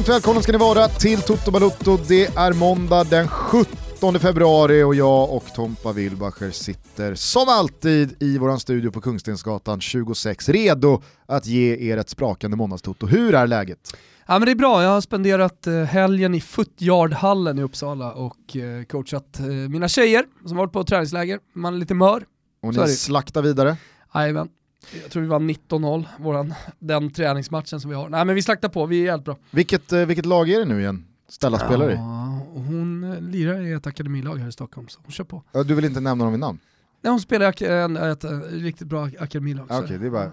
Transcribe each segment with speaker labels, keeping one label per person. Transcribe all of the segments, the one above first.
Speaker 1: Varmt välkomna ska ni vara till Toto Balutto. Det är måndag den 17 februari och jag och Tompa Wilbacher sitter som alltid i vår studio på Kungstensgatan 26 redo att ge er ett sprakande måndagstoto. Hur är läget?
Speaker 2: Ja, men det är bra, jag har spenderat eh, helgen i Footyardhallen i Uppsala och eh, coachat eh, mina tjejer som varit på träningsläger. Man är lite mör.
Speaker 1: Och ni slaktar vidare?
Speaker 2: Jajamän. Jag tror vi vann 19-0, våran, den träningsmatchen som vi har. Nej men vi slaktar på, vi är bra.
Speaker 1: Vilket, vilket lag är det nu igen? Stella spelar i?
Speaker 2: Ja, hon lirar i ett akademilag här i Stockholm, så hon kör på.
Speaker 1: Du vill inte nämna dem vid namn?
Speaker 2: Nej, hon spelar i ett, ett, ett, riktigt bra akademilag.
Speaker 1: Okej, okay, det är bara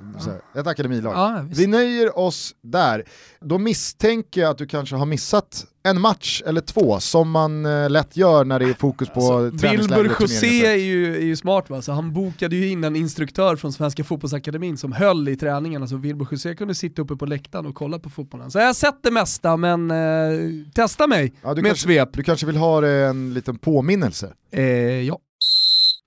Speaker 1: ja. ett akademilag. Ja, vi nöjer oss där. Då misstänker jag att du kanske har missat en match eller två som man eh, lätt gör när det är fokus på alltså,
Speaker 2: Wilbur José är ju, är ju smart va, så han bokade ju in en instruktör från Svenska Fotbollsakademin som höll i träningen, alltså Wilbur José kunde sitta uppe på läktaren och kolla på fotbollen. Så jag har sett det mesta, men eh, testa mig ja, med
Speaker 1: kanske,
Speaker 2: svep.
Speaker 1: Du kanske vill ha en liten påminnelse?
Speaker 2: Eh, ja.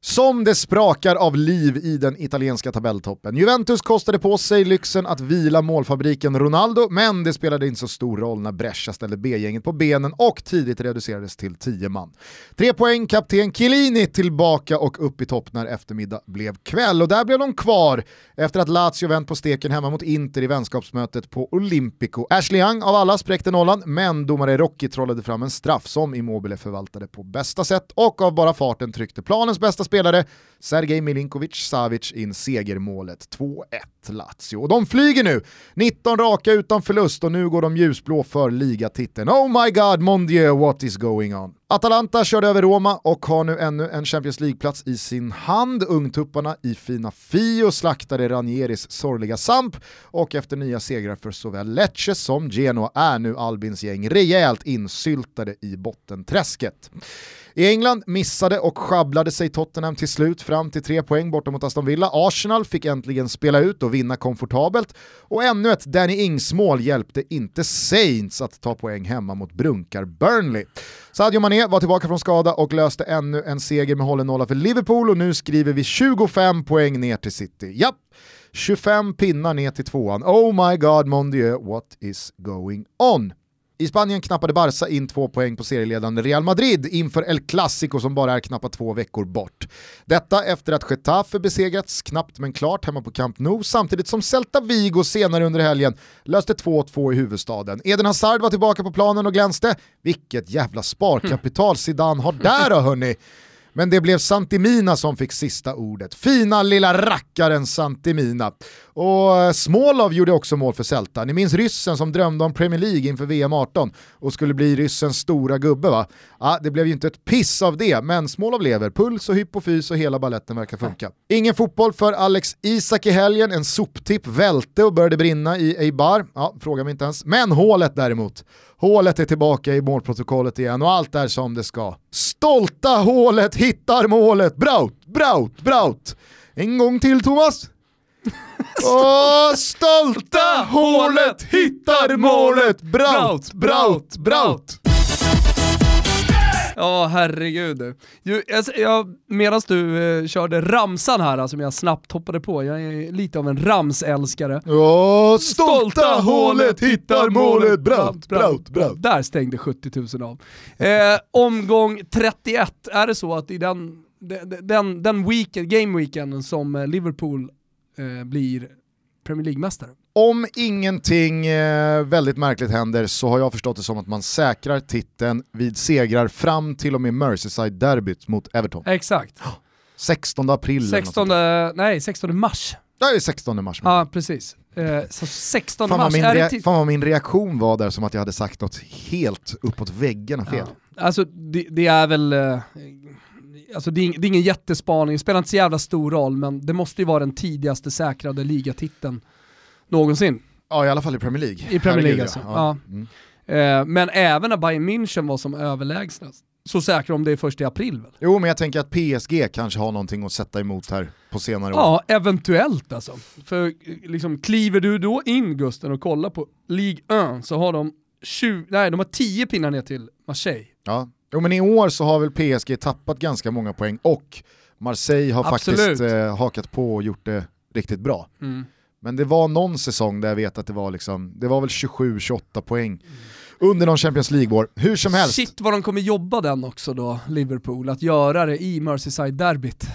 Speaker 1: Som det sprakar av liv i den italienska tabelltoppen. Juventus kostade på sig lyxen att vila målfabriken Ronaldo, men det spelade inte så stor roll när Brescia ställde B-gänget på benen och tidigt reducerades till 10 man. Tre poäng, kapten Chiellini tillbaka och upp i topp när eftermiddag blev kväll och där blev de kvar efter att Lazio vänt på steken hemma mot Inter i vänskapsmötet på Olympico. Ashley Young av alla spräckte nollan, men domare Rocky trollade fram en straff som Immobile förvaltade på bästa sätt och av bara farten tryckte planens bästa spelare, Sergej Milinkovic Savic in segermålet 2-1 Lazio. Och de flyger nu, 19 raka utan förlust och nu går de ljusblå för ligatiteln. Oh my god, mon dieu, what is going on? Atalanta körde över Roma och har nu ännu en Champions League-plats i sin hand. Ungtupparna i fina Fio slaktade Ranieris sorgliga Samp och efter nya segrar för såväl Lecce som Genoa är nu Albins gäng rejält insyltade i bottenträsket. I England missade och sjabblade sig Tottenham till slut fram till tre poäng borta mot Aston Villa. Arsenal fick äntligen spela ut och vinna komfortabelt och ännu ett Danny Ings-mål hjälpte inte Saints att ta poäng hemma mot brunkar Burnley. Sadio Mané var tillbaka från skada och löste ännu en seger med hållen nolla för Liverpool och nu skriver vi 25 poäng ner till City. Japp, 25 pinnar ner till tvåan. Oh my god, mon Dieu, what is going on? I Spanien knappade Barca in två poäng på serieledande Real Madrid inför El Clasico som bara är knappt två veckor bort. Detta efter att Getafe besegrats knappt men klart hemma på Camp Nou samtidigt som Celta Vigo senare under helgen löste 2-2 i huvudstaden. Eden Hazard var tillbaka på planen och glänste. Vilket jävla sparkapital Zidane har där då hörni! Men det blev Santimina som fick sista ordet. Fina lilla rackaren Santimina. Och eh, Smolov gjorde också mål för Celta. Ni minns ryssen som drömde om Premier League inför VM 18 och skulle bli ryssens stora gubbe va? Ja, det blev ju inte ett piss av det, men Smolov lever. Puls och hypofys och hela balletten verkar funka. Ingen fotboll för Alex Isak i helgen. En soptipp välte och började brinna i Eibar. Ja, fråga mig inte ens. Men hålet däremot. Hålet är tillbaka i målprotokollet igen och allt är som det ska. Stolta hålet hittar målet! Braut, Braut, Braut! En gång till Thomas! Åh, stolta hålet hittar målet! Braut, Braut, Braut!
Speaker 2: Ja, herregud. Du, jag, medan du eh, körde ramsan här, som jag snabbt hoppade på, jag är lite av en ramsälskare.
Speaker 1: Ja, stolta hålet hittar målet, braut, braut, braut.
Speaker 2: Där stängde 70 000 av. Eh, omgång 31, är det så att i den, den, den weekend, game weekenden som eh, Liverpool eh, blir Premier League-mästare?
Speaker 1: Om ingenting eh, väldigt märkligt händer så har jag förstått det som att man säkrar titeln vid segrar fram till och med Merseyside-derbyt mot Everton.
Speaker 2: Exakt.
Speaker 1: 16 april
Speaker 2: 16, nej, 16 mars.
Speaker 1: Ja, det är 16 mars.
Speaker 2: Ja, precis. Eh, så 16
Speaker 1: fan
Speaker 2: mars.
Speaker 1: Min är fan vad min reaktion var där som att jag hade sagt något helt uppåt väggarna fel.
Speaker 2: Ja. Alltså det, det, är väl, eh, alltså det är, det är ingen jättespaning, det spelar inte så jävla stor roll, men det måste ju vara den tidigaste säkrade ligatiteln någonsin.
Speaker 1: Ja, i alla fall i Premier League.
Speaker 2: I Premier League alltså. Ja. ja. Mm. Eh, men även när Bayern München var som överlägsnast, så säkra om det är först i april väl?
Speaker 1: Jo, men jag tänker att PSG kanske har någonting att sätta emot här på senare
Speaker 2: år. Ja, eventuellt alltså. För liksom, kliver du då in Gusten och kollar på League 1 så har de 20, nej, de har 10 pinnar ner till Marseille.
Speaker 1: Ja, jo, men i år så har väl PSG tappat ganska många poäng och Marseille har Absolut. faktiskt eh, hakat på och gjort det riktigt bra. Mm. Men det var någon säsong där jag vet att det var liksom, det var väl 27-28 poäng under någon Champions League-år. Hur som helst.
Speaker 2: Shit vad de kommer jobba den också då, Liverpool, att göra det i Merseyside-derbyt.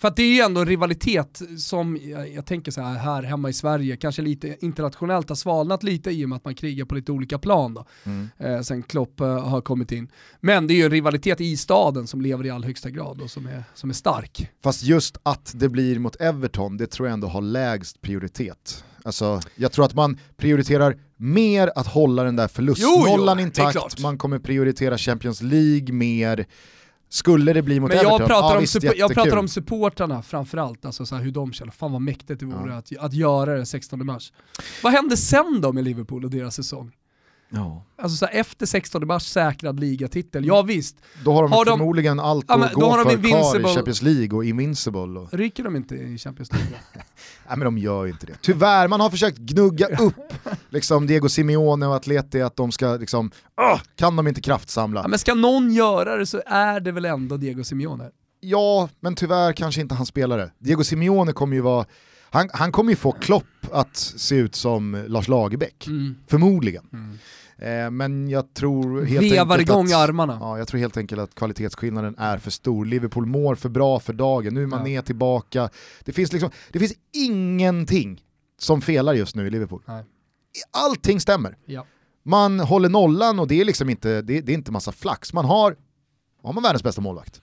Speaker 2: För att det är ju ändå en rivalitet som, jag, jag, tänker så här, här hemma i Sverige, kanske lite internationellt har svalnat lite i och med att man krigar på lite olika plan då, mm. eh, sen Klopp eh, har kommit in. Men det är ju en rivalitet i staden som lever i all högsta grad och som är, som är stark.
Speaker 1: Fast just att det blir mot Everton, det tror jag ändå har lägst prioritet. Alltså, jag tror att man prioriterar mer att hålla den där förlustnollan intakt, man kommer prioritera Champions League mer, skulle det bli mot
Speaker 2: Men
Speaker 1: Everton,
Speaker 2: jag pratar,
Speaker 1: ja,
Speaker 2: om,
Speaker 1: visst,
Speaker 2: jag pratar om supportrarna framförallt, alltså så hur de känner. Fan vad mäktigt det vore ja. att, att göra det 16 mars. Vad hände sen då med Liverpool och deras säsong?
Speaker 1: Ja.
Speaker 2: Alltså så efter 16 mars säkrad ligatitel, ja visst.
Speaker 1: Då har de har förmodligen de, allt att ja, gå för kvar i Champions League och Invincible. Och...
Speaker 2: Rycker de inte i Champions League?
Speaker 1: Nej men de gör ju inte det. Tyvärr, man har försökt gnugga upp liksom Diego Simeone och Atleti att de ska liksom, uh, kan de inte kraftsamla?
Speaker 2: Ja, men ska någon göra det så är det väl ändå Diego Simeone?
Speaker 1: Ja, men tyvärr kanske inte hans spelare. Diego Simeone kommer ju vara han, han kommer ju få Klopp att se ut som Lars Lagerbäck, mm. förmodligen. Mm. Eh, men jag tror helt
Speaker 2: Vevar
Speaker 1: enkelt
Speaker 2: igång
Speaker 1: att,
Speaker 2: armarna.
Speaker 1: Ja, jag tror helt enkelt att kvalitetsskillnaden är för stor. Liverpool mår för bra för dagen, nu är man ja. ner tillbaka. Det finns, liksom, det finns ingenting som felar just nu i Liverpool. Nej. Allting stämmer.
Speaker 2: Ja.
Speaker 1: Man håller nollan och det är liksom inte, det, det är inte massa flax. Man har, har man världens bästa målvakt.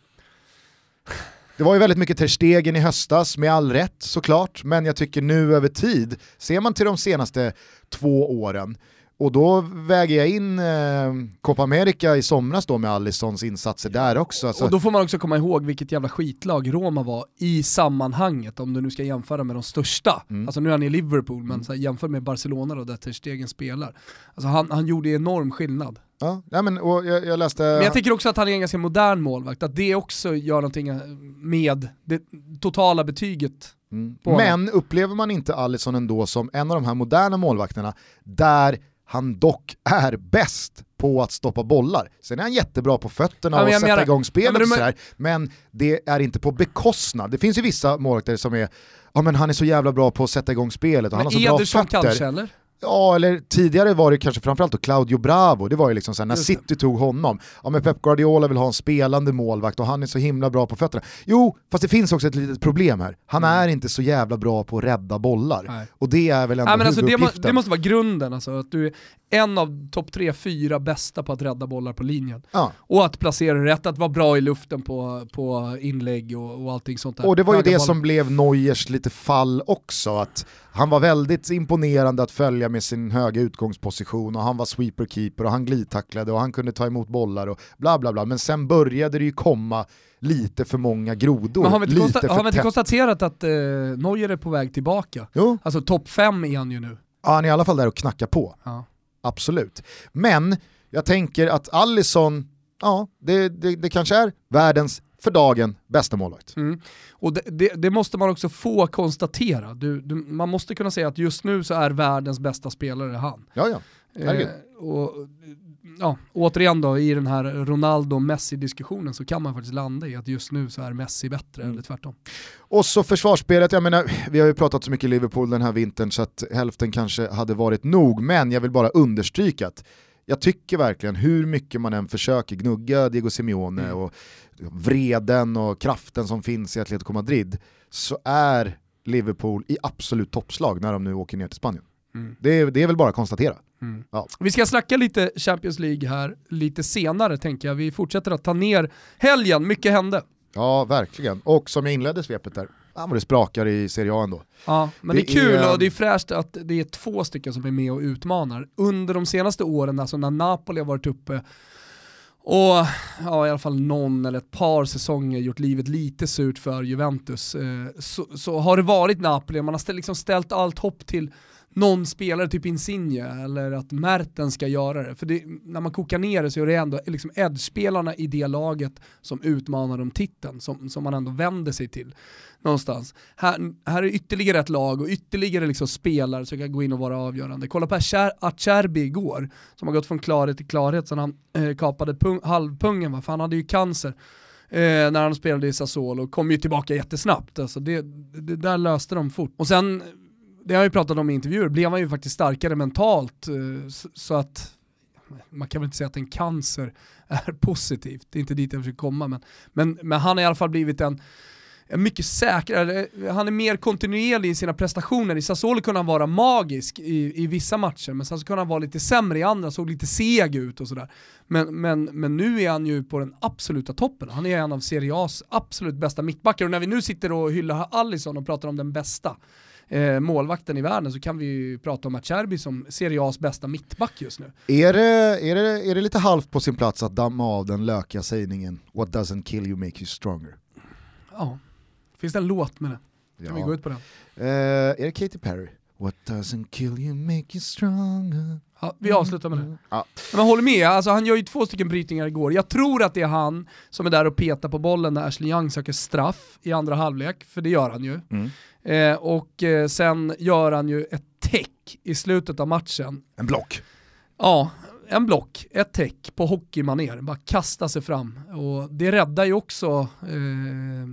Speaker 1: Det var ju väldigt mycket Ter Stegen i höstas, med all rätt såklart, men jag tycker nu över tid, ser man till de senaste två åren, och då väger jag in eh, Copa America i somras då med Alissons insatser där också.
Speaker 2: Alltså. Och då får man också komma ihåg vilket jävla skitlag Roma var i sammanhanget, om du nu ska jämföra med de största. Mm. Alltså nu är han i Liverpool, men mm. jämför med Barcelona då, där Ter Stegen spelar. Alltså han, han gjorde enorm skillnad.
Speaker 1: Ja, ja men, och jag, jag, läste...
Speaker 2: Men jag tycker också att han är en ganska modern målvakt, att det också gör någonting med det totala betyget.
Speaker 1: Mm. Men upplever man inte Alisson ändå som en av de här moderna målvakterna, där han dock är bäst på att stoppa bollar. Sen är han jättebra på fötterna ja, och sätta menar, igång spelet ja, men, och sådär, men det är inte på bekostnad. Det finns ju vissa målvakter som är, ja men han är så jävla bra på att sätta igång spelet och han har så bra fötter.
Speaker 2: kanske eller?
Speaker 1: Ja, eller tidigare var det kanske framförallt då Claudio Bravo, det var ju liksom såhär, när City tog honom, ja men Pep Guardiola vill ha en spelande målvakt och han är så himla bra på fötterna. Jo, fast det finns också ett litet problem här. Han mm. är inte så jävla bra på att rädda bollar. Nej. Och det är väl ändå Nej, men alltså
Speaker 2: det, må, det måste vara grunden, alltså, att du är en av topp tre, fyra bästa på att rädda bollar på linjen.
Speaker 1: Ja.
Speaker 2: Och att placera rätt, att vara bra i luften på, på inlägg och, och allting sånt där.
Speaker 1: Och det var ju det bollar. som blev Neuers lite fall också, att han var väldigt imponerande att följa med sin höga utgångsposition och han var sweeper-keeper och han glidtacklade och han kunde ta emot bollar och bla bla bla. Men sen började det ju komma lite för många grodor. Men
Speaker 2: har vi inte, konsta har vi inte konstaterat att eh, Neuer är på väg tillbaka?
Speaker 1: Jo.
Speaker 2: Alltså topp 5 är han ju nu.
Speaker 1: Ja, han är i alla fall där och knackar på.
Speaker 2: Ja.
Speaker 1: Absolut. Men jag tänker att Allison, ja, det, det, det kanske är världens för dagen bästa målvakt.
Speaker 2: Mm. Och det, det, det, måste man också få konstatera. Du, du, man måste kunna säga att just nu så är världens bästa spelare han.
Speaker 1: Ja, ja.
Speaker 2: Eh, och, ja, återigen då, i den här Ronaldo-Messi-diskussionen så kan man faktiskt landa i att just nu så är Messi bättre, mm. eller tvärtom.
Speaker 1: Och så försvarsspelet, jag menar, vi har ju pratat så mycket Liverpool den här vintern så att hälften kanske hade varit nog, men jag vill bara understryka att jag tycker verkligen, hur mycket man än försöker gnugga Diego Simeone mm. och vreden och kraften som finns i Atletico Madrid, så är Liverpool i absolut toppslag när de nu åker ner till Spanien. Mm. Det, är, det är väl bara att konstatera.
Speaker 2: Mm. Ja. Vi ska snacka lite Champions League här lite senare tänker jag. Vi fortsätter att ta ner helgen, mycket hände.
Speaker 1: Ja, verkligen. Och som jag inledde svepet där, ja, det sprakar i Serie A ändå.
Speaker 2: Ja, men det, det är kul är... och det är fräscht att det är två stycken som är med och utmanar. Under de senaste åren, alltså när Napoli har varit uppe och ja, i alla fall någon eller ett par säsonger gjort livet lite surt för Juventus, eh, så, så, har det varit Napoli, man har ställ, liksom ställt allt hopp till någon spelare, typ Insigne, eller att Merten ska göra det. För det, när man kokar ner det så är det ändå liksom edge-spelarna i det laget som utmanar om titeln, som, som man ändå vänder sig till någonstans. Här, här är ytterligare ett lag och ytterligare liksom spelare som kan gå in och vara avgörande. Kolla på Acerbi igår, som har gått från klarhet till klarhet sen han eh, kapade pung, halvpungen, va? för han hade ju cancer. Eh, när han spelade i Sassuolo och kom ju tillbaka jättesnabbt. Alltså det, det där löste de fort. Och sen det har jag ju pratat om i intervjuer, blev han ju faktiskt starkare mentalt eh, så att man kan väl inte säga att en cancer är positivt, det är inte dit jag försöker komma, men, men, men han har i alla fall blivit en, en mycket säkrare, eh, han är mer kontinuerlig i sina prestationer. I Sassuolo kunde han vara magisk i, i vissa matcher, men sen så kunde han vara lite sämre i andra, såg lite seg ut och sådär. Men, men, men nu är han ju på den absoluta toppen. Han är en av Serie A's absolut bästa mittbackar och när vi nu sitter och hyllar Allison och pratar om den bästa, eh, målvakten i världen så kan vi ju prata om Acerbi som Serie A's bästa mittback just nu.
Speaker 1: Är det, är, det, är det lite halvt på sin plats att damma av den lökiga sägningen “What doesn't kill you make you stronger”?
Speaker 2: Ja, finns det en låt med det? Kan
Speaker 1: Ja.
Speaker 2: vi gå ut på den?
Speaker 1: Eh, är det Katy Perry? What doesn't kill you make you stronger.
Speaker 2: Ja, vi avslutar med det.
Speaker 1: Ja.
Speaker 2: Men håller med, alltså, han gör ju två stycken brytningar igår. Jag tror att det är han som är där och petar på bollen när Ashley Young söker straff i andra halvlek, för det gör han ju.
Speaker 1: Mm.
Speaker 2: Eh, och eh, sen gör han ju ett täck i slutet av matchen.
Speaker 1: En block.
Speaker 2: Ja, en block, ett täck på hockeymanér, bara kasta sig fram. Och det räddar ju också eh,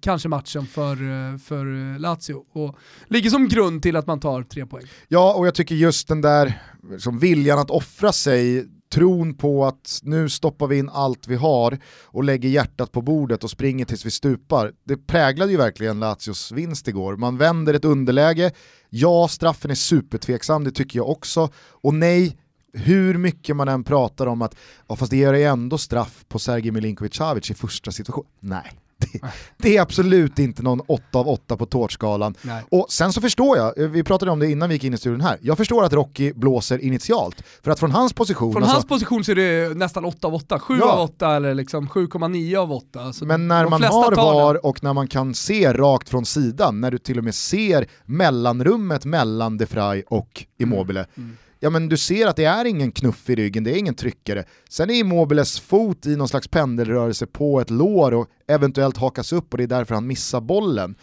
Speaker 2: kanske matchen för, eh, för Lazio och ligger som grund till att man tar tre poäng.
Speaker 1: Ja, och jag tycker just den där som viljan att offra sig, tron på att nu stoppar vi in allt vi har och lägger hjärtat på bordet och springer tills vi stupar. Det präglade ju verkligen Lazios vinst igår. Man vänder ett underläge, ja straffen är supertveksam, det tycker jag också. Och nej, hur mycket man än pratar om att ja, fast det gör ju ändå straff på Sergej Milinkovic-Savic i första situation. Nej, det, det är absolut inte någon 8 av 8 på tårtskalan.
Speaker 2: Nej.
Speaker 1: Och sen så förstår jag, vi pratade om det innan vi gick in i studion här, jag förstår att Rocky blåser initialt. För att från hans position,
Speaker 2: Från
Speaker 1: alltså,
Speaker 2: hans position så är det nästan 8 av 8, 7
Speaker 1: Ja.
Speaker 2: av 8 eller liksom 7,9 av 8. Alltså
Speaker 1: men när man har. VAR och när man kan se rakt från sidan, när du till och med ser mellanrummet mellan De Frey och Immobile,
Speaker 2: Mm.
Speaker 1: Ja men du ser att det är ingen knuff i ryggen, det är ingen tryckare. Sen är Immobiles fot i någon slags pendelrörelse på ett lår och eventuellt hakas upp och det är därför han missar bollen.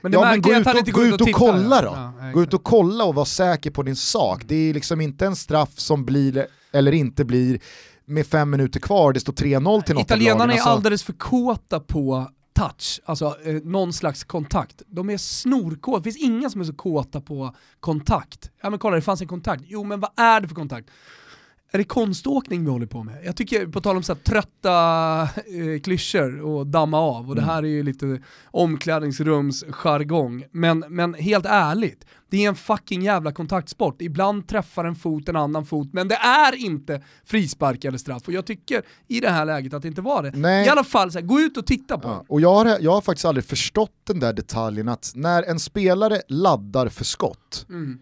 Speaker 2: Men
Speaker 1: ja men gå ut och, gå ut och kolla då.
Speaker 2: Ja, ja,
Speaker 1: Gå ut och kolla och var säker på din sak. Det är liksom inte en straff som blir eller inte blir med fem minuter kvar, det står 3-0 till något
Speaker 2: Italienarna är.
Speaker 1: Alltså,
Speaker 2: alldeles för kåta på touch, alltså eh, någon slags kontakt. De är snorkåta, det finns inga som är så kåta på kontakt. Ja men kolla det fanns en kontakt, jo men vad är det för kontakt? Är det konståkning vi håller på med? Jag tycker, på tal om så här trötta eh, klyschor och damma av, och det här är ju lite omklädningsrumsjargong, men, men helt ärligt, det är en fucking jävla kontaktsport. Ibland träffar en fot en annan fot, men det är inte frispark eller straff. Och jag tycker i det här läget att det inte var det.
Speaker 1: Nej.
Speaker 2: I alla fall, så här, gå ut och titta på
Speaker 1: Ja, och jag har, jag har faktiskt aldrig förstått den där detaljen att när en spelare laddar för skott,
Speaker 2: Mm.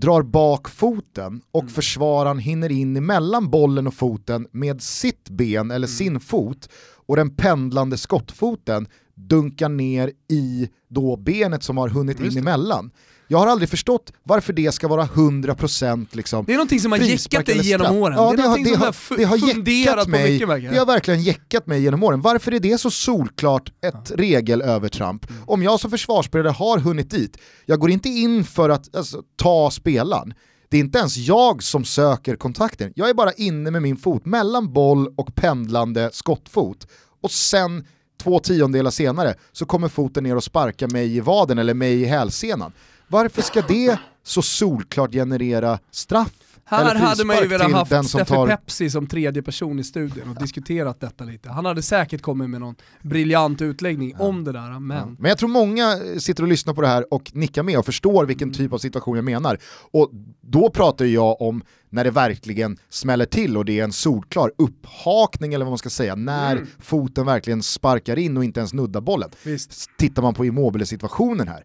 Speaker 1: Drar bak foten och försvararen hinner in emellan bollen och foten med sitt ben eller sin fot och den pendlande skottfoten dunkar ner i då benet som har hunnit
Speaker 2: Just
Speaker 1: in
Speaker 2: det.
Speaker 1: emellan. Jag har aldrig förstått varför det ska vara 100% liksom
Speaker 2: Det är någonting som har jäckat dig genom åren.
Speaker 1: Ja,
Speaker 2: det är
Speaker 1: det, har, det,
Speaker 2: som
Speaker 1: har, det har jäckat mig,
Speaker 2: mycket verkar
Speaker 1: det har verkligen jäckat mig genom åren. Varför är det så solklart ett regelövertramp?
Speaker 2: Mm.
Speaker 1: Om jag som försvarsspelare har hunnit dit, jag går inte in för att alltså, ta spelaren. Det är inte ens jag som söker kontakten, jag är bara inne med min fot mellan boll och pendlande skottfot. Och sen två tiondelar senare så kommer foten ner och sparkar mig i vaden eller mig i hälsenan. Varför ska det så solklart generera straff?
Speaker 2: Här hade man ju velat haft
Speaker 1: den som
Speaker 2: Steffe
Speaker 1: tar...
Speaker 2: Pepsi som tredje person i studion och diskuterat detta lite. Han hade säkert kommit med någon briljant utläggning om det där, men...
Speaker 1: Men jag tror många sitter och lyssnar på det här och nickar med och förstår vilken typ av situation jag menar. Och då pratar jag om när det verkligen smäller till och det är en solklar upphakning eller vad man ska säga, när
Speaker 2: Mm.
Speaker 1: foten verkligen sparkar in och inte ens nuddar bollen.
Speaker 2: Visst.
Speaker 1: Tittar man på Immobile-situationen här,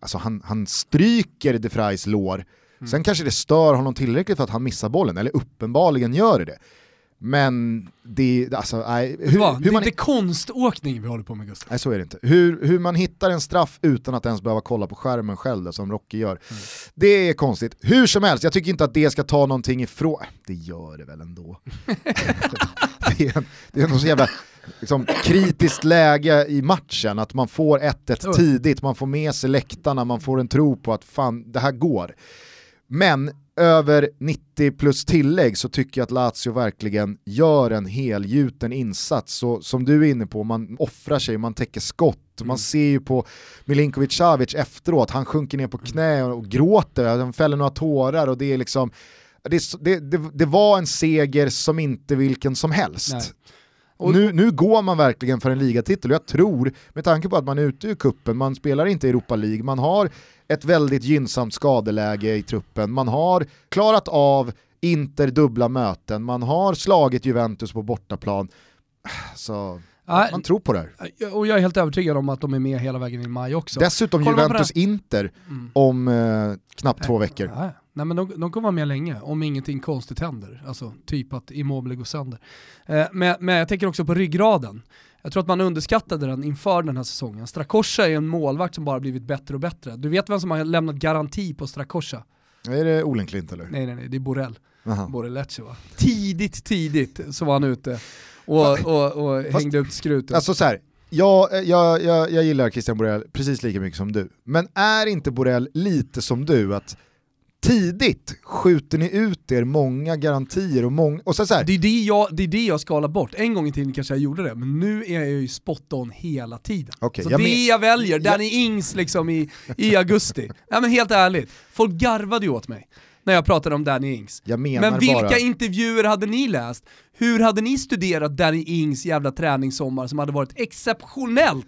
Speaker 1: alltså han, han stryker De Vrijs lår,
Speaker 2: Mm.
Speaker 1: sen kanske det stör honom tillräckligt för att han missar bollen, eller uppenbarligen gör det. Men det, alltså, nej, hur,
Speaker 2: Va,
Speaker 1: hur
Speaker 2: det är
Speaker 1: man
Speaker 2: inte konståkning vi håller på med Gustav.
Speaker 1: Nej så är det inte. Hur, hur man hittar en straff utan att ens behöva kolla på skärmen själv, det som Rocky gör.
Speaker 2: Mm.
Speaker 1: Det är konstigt. Hur som helst, jag tycker inte att det ska ta någonting ifrån... Det gör det väl ändå. det är, en- det är något så jävla liksom, kritiskt läge i matchen, att man får 1-1
Speaker 2: Oj.
Speaker 1: tidigt, man får med sig läktarna, man får en tro på att fan, det här går. Men över 90 plus tillägg så tycker jag att Lazio verkligen gör en helgjuten insats. Så, som du är inne på, man offrar sig, man täcker skott. Mm. Man ser ju på Milinkovic Savic efteråt, han sjunker ner på knä och, och gråter, han fäller några tårar och det är liksom det, det, det, det var en seger som inte vilken som helst. Nej. Och nu, nu går man verkligen för en ligatitel och jag tror, med tanke på att man är ute ur kuppen, man spelar inte Europa League, man har ett väldigt gynnsamt skadeläge i truppen, man har klarat av Inter dubbla möten, man har slagit Juventus på bortaplan. Så man tror på det
Speaker 2: här. Och jag är helt övertygad om att de är med hela vägen i maj också.
Speaker 1: Dessutom Juventus-Inter mm. om eh, knappt två veckor.
Speaker 2: Ja, Nej men de, de kommer vara med länge om ingenting konstigt händer. Alltså typ att Immobile går sönder. Eh, men, men jag tänker också på ryggraden. Jag tror att man underskattade den inför den här säsongen. Strakosha är en målvakt som bara blivit bättre och bättre. Du vet vem som har lämnat garanti på Strakosha?
Speaker 1: Är det Olenklint eller?
Speaker 2: Nej, nej, nej, det är Borrell. Borrellecce va? Tidigt, tidigt så var han ute och, och, och Fast, hängde ut skrutet.
Speaker 1: Alltså så här, jag, jag, jag, jag gillar Christian Borrell precis lika mycket som du. Men är inte Borrell lite som du, att tidigt skjuter ni ut er många garantier och många... Och så, så
Speaker 2: det, är det, jag, det är det jag skalar bort. En gång i tiden kanske jag gjorde det, men nu är jag ju spot on hela tiden. Okay, så jag det men... jag väljer, Danny Ings liksom i, i augusti. ja, men helt ärligt, folk garvade ju åt mig när jag pratade om Danny Ings. men vilka bara... intervjuer hade ni läst? Hur hade ni studerat Danny Ings jävla träningssommar som hade varit exceptionellt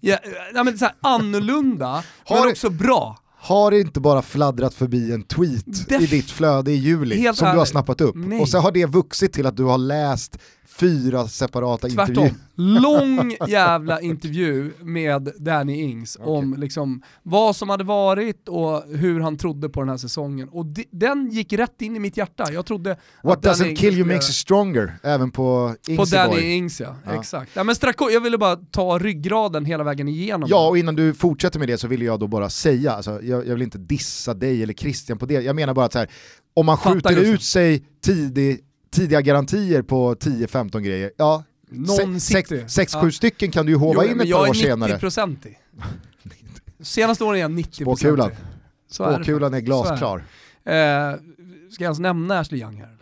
Speaker 2: ja, ja, men så här, annorlunda, Har men också bra?
Speaker 1: Har inte bara fladdrat förbi en tweet Def i ditt flöde i juli som du har snappat upp Nej. och så har det vuxit till att du har läst fyra separata Tvärtom. intervjuer.
Speaker 2: Lång jävla intervju med Danny Ings okay. om liksom vad som hade varit och hur han trodde på den här säsongen. Och den gick rätt in i mitt hjärta. Jag trodde
Speaker 1: What doesn't Danny kill you makes you stronger, även på Ings
Speaker 2: På Danny boy. Ings ja, ja. exakt. Ja, men Strako, jag ville bara ta ryggraden hela vägen igenom.
Speaker 1: Ja, och innan du fortsätter med det så vill jag då bara säga, alltså, jag, jag vill inte dissa dig eller Christian på det, jag menar bara att så här, om man skjuter ut sig tidigt tidiga garantier på 10-15 grejer, ja, 6-7 ja. stycken kan du ju hova jo, in ett par år senare.
Speaker 2: Jag är 90-procentig. Senaste åren är jag 90%.
Speaker 1: Spåkulan. Spåkulan är, är glasklar.
Speaker 2: Är eh, ska jag ens nämna Ashley Young här?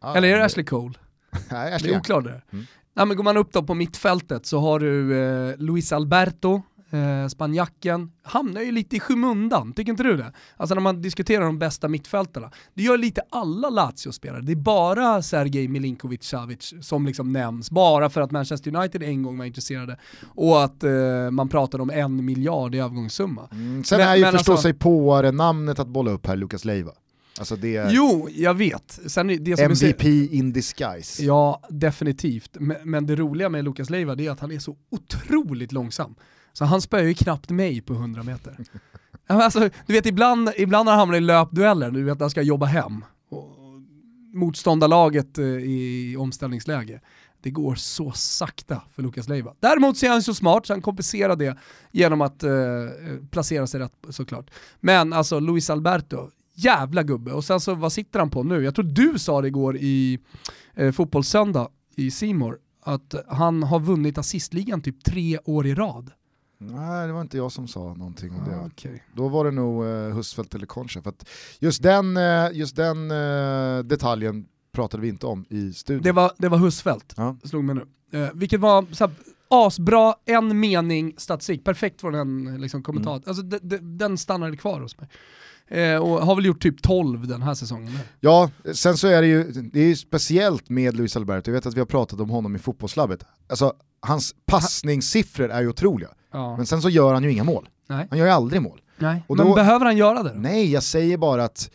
Speaker 2: Ah, eller är det Ashley Cole? Nej, Ashley det är oklart det. Mm. Nej, men går man upp då på mittfältet så har du eh, Luis Alberto, eh, spanjacken, hamnar ju lite i skymundan, tycker inte du det? Alltså när man diskuterar de bästa mittfältarna. Det gör lite alla Lazio-spelare, det är bara Sergej Milinkovic-Savic som liksom nämns, bara för att Manchester United en gång var intresserade och att eh, man pratade om en miljard i övergångssumma.
Speaker 1: Mm, sen men, är ju förstå alltså, sig på namnet att bolla upp här, Lukas Leiva. Alltså det
Speaker 2: jo, jag vet. Sen det
Speaker 1: som MVP ser, in disguise.
Speaker 2: Ja, definitivt. Men, men det roliga med Lukas Leiva är att han är så otroligt långsam. Så han spöar ju knappt mig på 100 meter. alltså, du vet ibland, ibland när han hamnar i löpdueller, du vet när han ska jobba hem, och motståndarlaget eh, i omställningsläge, det går så sakta för Lukas Leiva. Däremot så är han så smart så han kompenserar det genom att eh, eh, placera sig rätt såklart. Men alltså Luis Alberto, jävla gubbe. Och sen så vad sitter han på nu? Jag tror du sa det igår i eh, Fotbollssöndag i Simor att han har vunnit assistligan typ tre år i rad.
Speaker 1: Nej, det var inte jag som sa någonting om det.
Speaker 2: Ah, okay.
Speaker 1: Då var det nog uh, Husfeldt eller Concha. För just den, uh, just den uh, detaljen pratade vi inte om i studion.
Speaker 2: Det var, det var Husfeldt, ja. slog mig nu. Uh, vilket var så här, asbra, en mening statistik, perfekt från en liksom, kommentar. Mm. Alltså, de, de, den stannade kvar hos mig. Eh, och har väl gjort typ 12 den här säsongen.
Speaker 1: Ja, sen så är det ju, det är ju speciellt med Luis Alberto, jag vet att vi har pratat om honom i fotbollslabbet. Alltså, hans passningssiffror är ju otroliga. Ja. Men sen så gör han ju inga mål. Nej. Han gör ju aldrig mål.
Speaker 2: Nej. Och då, men behöver han göra det då?
Speaker 1: Nej, jag säger bara att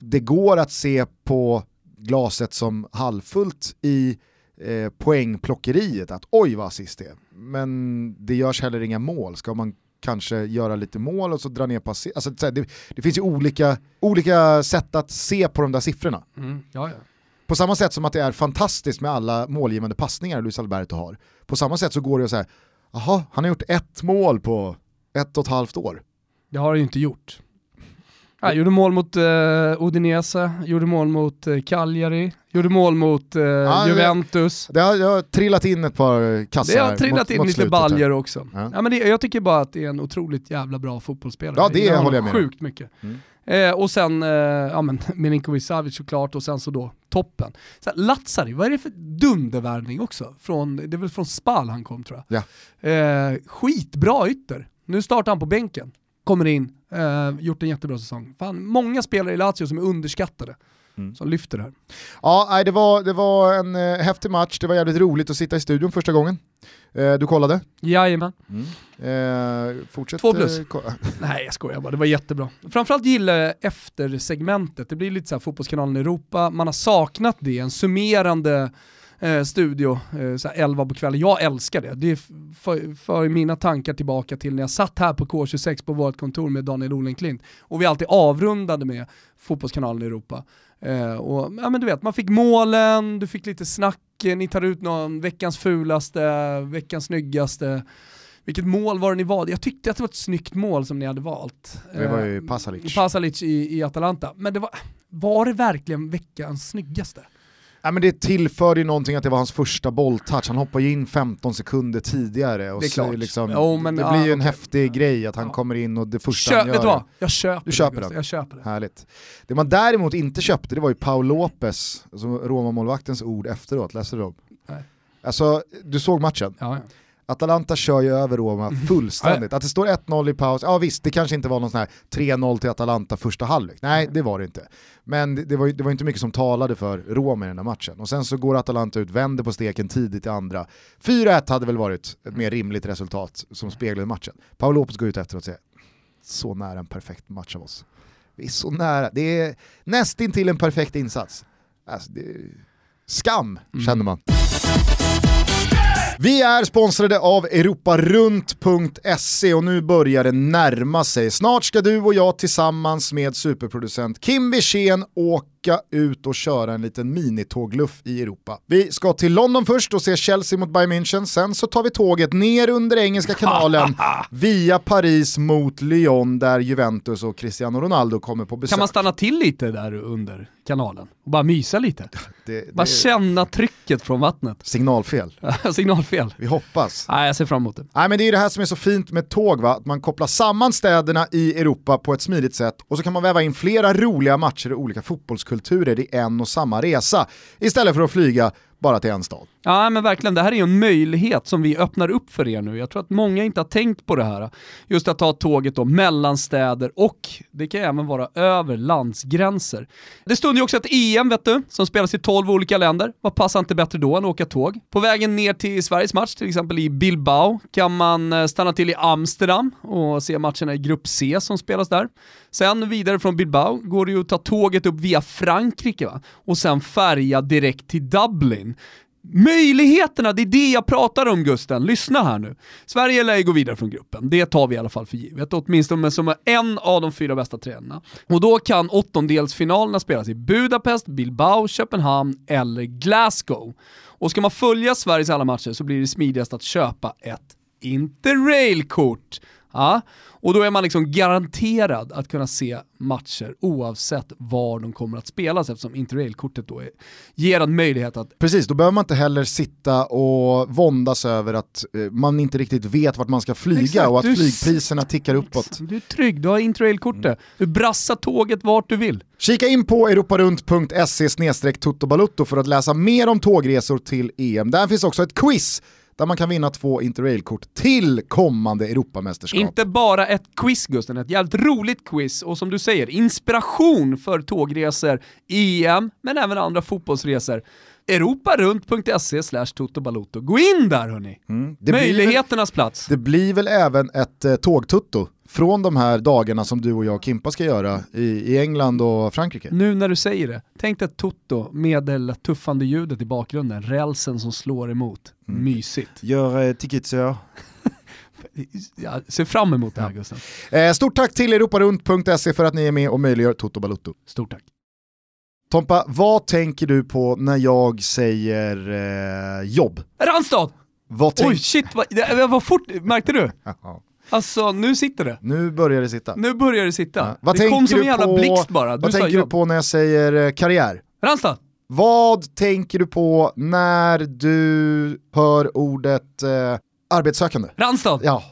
Speaker 1: det går att se på glaset som halvfullt i eh, poängplockeriet, att oj vad assist det är. Men det görs heller inga mål. Ska man kanske göra lite mål och så dra ner pass. Alltså, det, det, finns ju olika, olika sätt att se på de där siffrorna.
Speaker 2: Mm, ja, ja.
Speaker 1: På samma sätt som att det är fantastiskt med alla målgivande passningar Luis Alberto har. På samma sätt så går det att säga, jaha, han har gjort ett mål på ett och ett halvt år.
Speaker 2: Det har han ju inte gjort. Han gjorde mål mot uh, Udinese, gjorde mål mot uh, Cagliari, gjorde mål mot uh, ja, Juventus.
Speaker 1: Det har, det har trillat in ett par kassar
Speaker 2: Det har trillat mot, in mot lite baljer också. Ja. ja men det, jag tycker bara att det är en otroligt jävla bra fotbollsspelare.
Speaker 1: Ja det
Speaker 2: jag
Speaker 1: håller jag med
Speaker 2: Sjukt mycket. Mm. Eh, och sen eh, ja, men, Milinkovic Savic såklart och sen så då toppen. Så Lazzari, vad är det för dundervärvning också? Från, det är väl från Spal han kom tror
Speaker 1: jag.
Speaker 2: Ja. Eh, skitbra ytter. Nu startar han på bänken, kommer in, eh, gjort en jättebra säsong. Fan, många spelare i Lazio som är underskattade. Mm. som lyfter det här.
Speaker 1: Ja, det var, det var en eh, häftig match, det var jävligt roligt att sitta i studion första gången. Eh, du kollade?
Speaker 2: Jajamän.
Speaker 1: Mm. Eh, fortsätt.
Speaker 2: Två plus. Eh, Nej jag skojar bara, det var jättebra. Framförallt gillar jag efter segmentet, det blir lite så här Fotbollskanalen Europa, man har saknat det, en summerande eh, studio, eh, så 11 på kvällen. Jag älskar det. Det för, för mina tankar tillbaka till när jag satt här på K26 på vårt kontor med Daniel Olenklint och vi alltid avrundade med Fotbollskanalen Europa. Eh, och, ja, men du vet, man fick målen, du fick lite snack, ni tar ut någon veckans fulaste, veckans snyggaste. Vilket mål var det ni valde? Jag tyckte att det var ett snyggt mål som ni hade valt.
Speaker 1: Det var ju Pasalic.
Speaker 2: Pasalic i, i Atalanta. Men det var, var det verkligen veckans snyggaste?
Speaker 1: Ja, men det tillförde ju någonting att det var hans första bolltouch, han hoppade ju in 15 sekunder tidigare. Och
Speaker 2: det är klart.
Speaker 1: Liksom,
Speaker 2: jo, men,
Speaker 1: det
Speaker 2: ja,
Speaker 1: blir ju en
Speaker 2: okay.
Speaker 1: häftig grej att han ja. kommer in och det första
Speaker 2: Kö
Speaker 1: han gör... Vet
Speaker 2: du vad? Jag köper,
Speaker 1: du köper
Speaker 2: det, jag köper det.
Speaker 1: Härligt. Det man däremot inte köpte det var ju Paul Lopez, alltså Roma-målvaktens ord efteråt, läste du dem? Nej. Alltså, du såg matchen?
Speaker 2: Ja, ja.
Speaker 1: Atalanta kör ju över Roma mm. fullständigt. Att det står 1-0 i paus, ja visst det kanske inte var någon sån här 3-0 till Atalanta första halvlek. Nej det var det inte. Men det var, det var inte mycket som talade för Roma i den här matchen. Och sen så går Atalanta ut, vänder på steken tidigt i andra. 4-1 hade väl varit ett mer rimligt resultat som speglade matchen. Paolo Lopez går ut efter och säger, så nära en perfekt match av oss. Vi är så nära, det är nästintill en perfekt insats. Alltså, skam mm. känner man. Vi är sponsrade av europarunt.se och nu börjar det närma sig. Snart ska du och jag tillsammans med superproducent Kim Wirsén åka åka ut och köra en liten minitågluff i Europa. Vi ska till London först och se Chelsea mot Bayern München, sen så tar vi tåget ner under Engelska kanalen via Paris mot Lyon där Juventus och Cristiano Ronaldo kommer på besök.
Speaker 2: Kan man stanna till lite där under kanalen och bara mysa lite? Det, det bara känna trycket från vattnet.
Speaker 1: Signalfel.
Speaker 2: Signalfel.
Speaker 1: Vi hoppas.
Speaker 2: Nej, jag ser fram emot det.
Speaker 1: Nej, men det är det här som är så fint med tåg, va? att man kopplar samman städerna i Europa på ett smidigt sätt och så kan man väva in flera roliga matcher och olika fotbollsklubbar kulturer i en och samma resa istället för att flyga bara till en stad.
Speaker 2: Ja men verkligen, det här är ju en möjlighet som vi öppnar upp för er nu. Jag tror att många inte har tänkt på det här. Just att ta tåget då mellan städer och det kan även vara över landsgränser. Det stod ju också ett EM vet du, som spelas i 12 olika länder. Vad passar inte bättre då än att åka tåg? På vägen ner till Sveriges match, till exempel i Bilbao, kan man eh, stanna till i Amsterdam och se matcherna i Grupp C som spelas där. Sen vidare från Bilbao går det ju att ta tåget upp via Frankrike va? och sen färja direkt till Dublin. Möjligheterna, det är det jag pratar om Gusten. Lyssna här nu. Sverige lär ju gå vidare från gruppen, det tar vi i alla fall för givet. Åtminstone som en av de fyra bästa tränarna. Och då kan åttondelsfinalerna spelas i Budapest, Bilbao, Köpenhamn eller Glasgow. Och ska man följa Sveriges alla matcher så blir det smidigast att köpa ett Interrail-kort. Ja, och då är man liksom garanterad att kunna se matcher oavsett var de kommer att spelas eftersom interrailkortet då är, ger en möjlighet att...
Speaker 1: Precis, då behöver man inte heller sitta och våndas över att eh, man inte riktigt vet vart man ska flyga Exakt, och att du... flygpriserna tickar uppåt.
Speaker 2: Du är trygg, du har interrailkortet. Mm. Du brassar tåget vart du vill.
Speaker 1: Kika in på europarunt.se totobalutto för att läsa mer om tågresor till EM. Där finns också ett quiz där man kan vinna två interrailkort till kommande Europamästerskap.
Speaker 2: Inte bara ett quiz Gusten, ett jävligt roligt quiz och som du säger, inspiration för tågresor, EM, men även andra fotbollsresor europarunt.se slash totobalotto. Gå in där hörni! Mm, Möjligheternas
Speaker 1: väl,
Speaker 2: plats.
Speaker 1: Det blir väl även ett eh, tågtutto från de här dagarna som du och jag och Kimpa ska göra i, i England och Frankrike.
Speaker 2: Nu när du säger det, tänk dig Toto med det tuffande ljudet i bakgrunden, rälsen som slår emot. Mm. Mysigt.
Speaker 1: Gör eh, ticketsö.
Speaker 2: Jag ser fram emot det här ja. Gustav.
Speaker 1: Eh, stort tack till europarunt.se för att ni är med och möjliggör Toto Balutto.
Speaker 2: Stort tack.
Speaker 1: Tompa, vad tänker du på när jag säger eh, jobb?
Speaker 2: Randstad! Vad Oj shit, vad, det var fort, märkte du? Alltså nu sitter det.
Speaker 1: Nu börjar det sitta.
Speaker 2: Nu börjar det sitta. Ja. Vad det kom som en jävla på, blixt bara.
Speaker 1: Du vad tänker jobb. du på när jag säger eh, karriär?
Speaker 2: Randstad.
Speaker 1: Vad tänker du på när du hör ordet eh, arbetssökande?
Speaker 2: Randstad.
Speaker 1: Ja,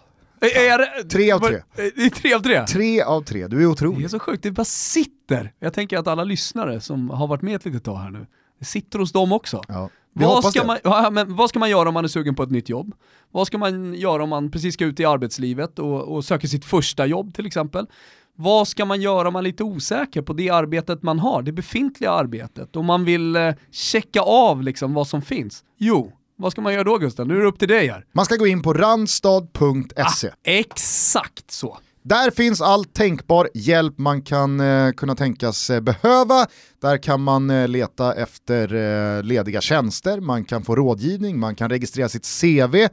Speaker 2: Är det,
Speaker 1: Tre av tre.
Speaker 2: Det är tre av tre?
Speaker 1: Tre av tre, du är
Speaker 2: Det
Speaker 1: otrolig.
Speaker 2: är så sjukt, det bara sitter. Jag tänker att alla lyssnare som har varit med ett litet tag här nu, det sitter hos dem också.
Speaker 1: Ja. Vi
Speaker 2: Vad ska,
Speaker 1: det.
Speaker 2: man, ja, men vad ska man göra om man är sugen på ett nytt jobb? Vad ska man göra om man precis ska ut i arbetslivet och, och söker sitt första jobb till exempel? Vad ska man göra om man är lite osäker på det arbetet man har, det befintliga arbetet? Om man vill eh, checka av liksom vad som finns? Jo, vad ska man göra då Gustav? Nu är det upp till dig här.
Speaker 1: Man ska gå in på randstad.se.
Speaker 2: Exakt så.
Speaker 1: Där finns all tänkbar hjälp man kan eh, kunna tänkas eh, behöva. Där kan man eh, leta efter eh, lediga tjänster, man kan få rådgivning, man kan registrera sitt CV.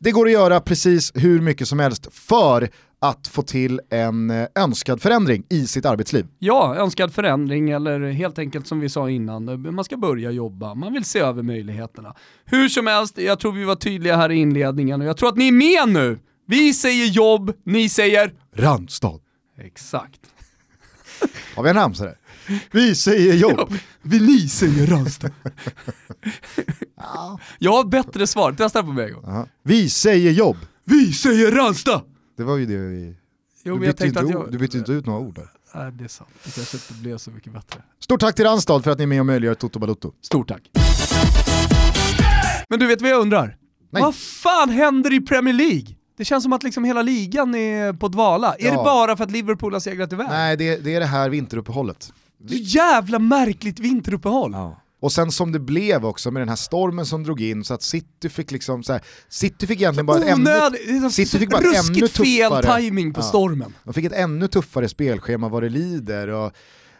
Speaker 1: Det går att göra precis hur mycket som helst för att få till en eh, önskad förändring i sitt arbetsliv.
Speaker 2: Ja, önskad förändring eller helt enkelt som vi sa innan, eh, man ska börja jobba, man vill se över möjligheterna. Hur som helst, jag tror vi var tydliga här i inledningen och jag tror att ni är med nu. Vi säger jobb, ni säger
Speaker 1: Randstad.
Speaker 2: exakt.
Speaker 1: Har vi en ramsa där? Vi säger jobb.
Speaker 2: Vi ni säger Ranstad. Jag har bättre svar, testa på mig en gång.
Speaker 1: Aha. Vi säger jobb.
Speaker 2: Vi säger Ranstad!
Speaker 1: Det var ju det vi...
Speaker 2: Jo,
Speaker 1: Du bytte, inte,
Speaker 2: jag...
Speaker 1: du bytte inte ut några ord där.
Speaker 2: Nej, det är sant. Det kanske inte blev så mycket bättre.
Speaker 1: Stort tack till Randstad för att ni är med och möjliggör Toto Balutto.
Speaker 2: Stort tack. Men du vet vad jag undrar?
Speaker 1: Nej.
Speaker 2: Vad fan händer i Premier League? Det känns som att liksom hela ligan är på dvala. Är
Speaker 1: Ja.
Speaker 2: det bara för att Liverpool har segrat iväg?
Speaker 1: Nej, det, det är det här vinteruppehållet.
Speaker 2: Så jävla märkligt vinteruppehåll.
Speaker 1: Och sen som det blev också med den här stormen som drog in så att City fick liksom så här, City fick egentligen bara ett ännu,
Speaker 2: är
Speaker 1: City fick bara ett ännu
Speaker 2: ruskigt fel timing på
Speaker 1: Ja.
Speaker 2: stormen.
Speaker 1: de fick ett ännu tuffare spelschema vad det lider. Och,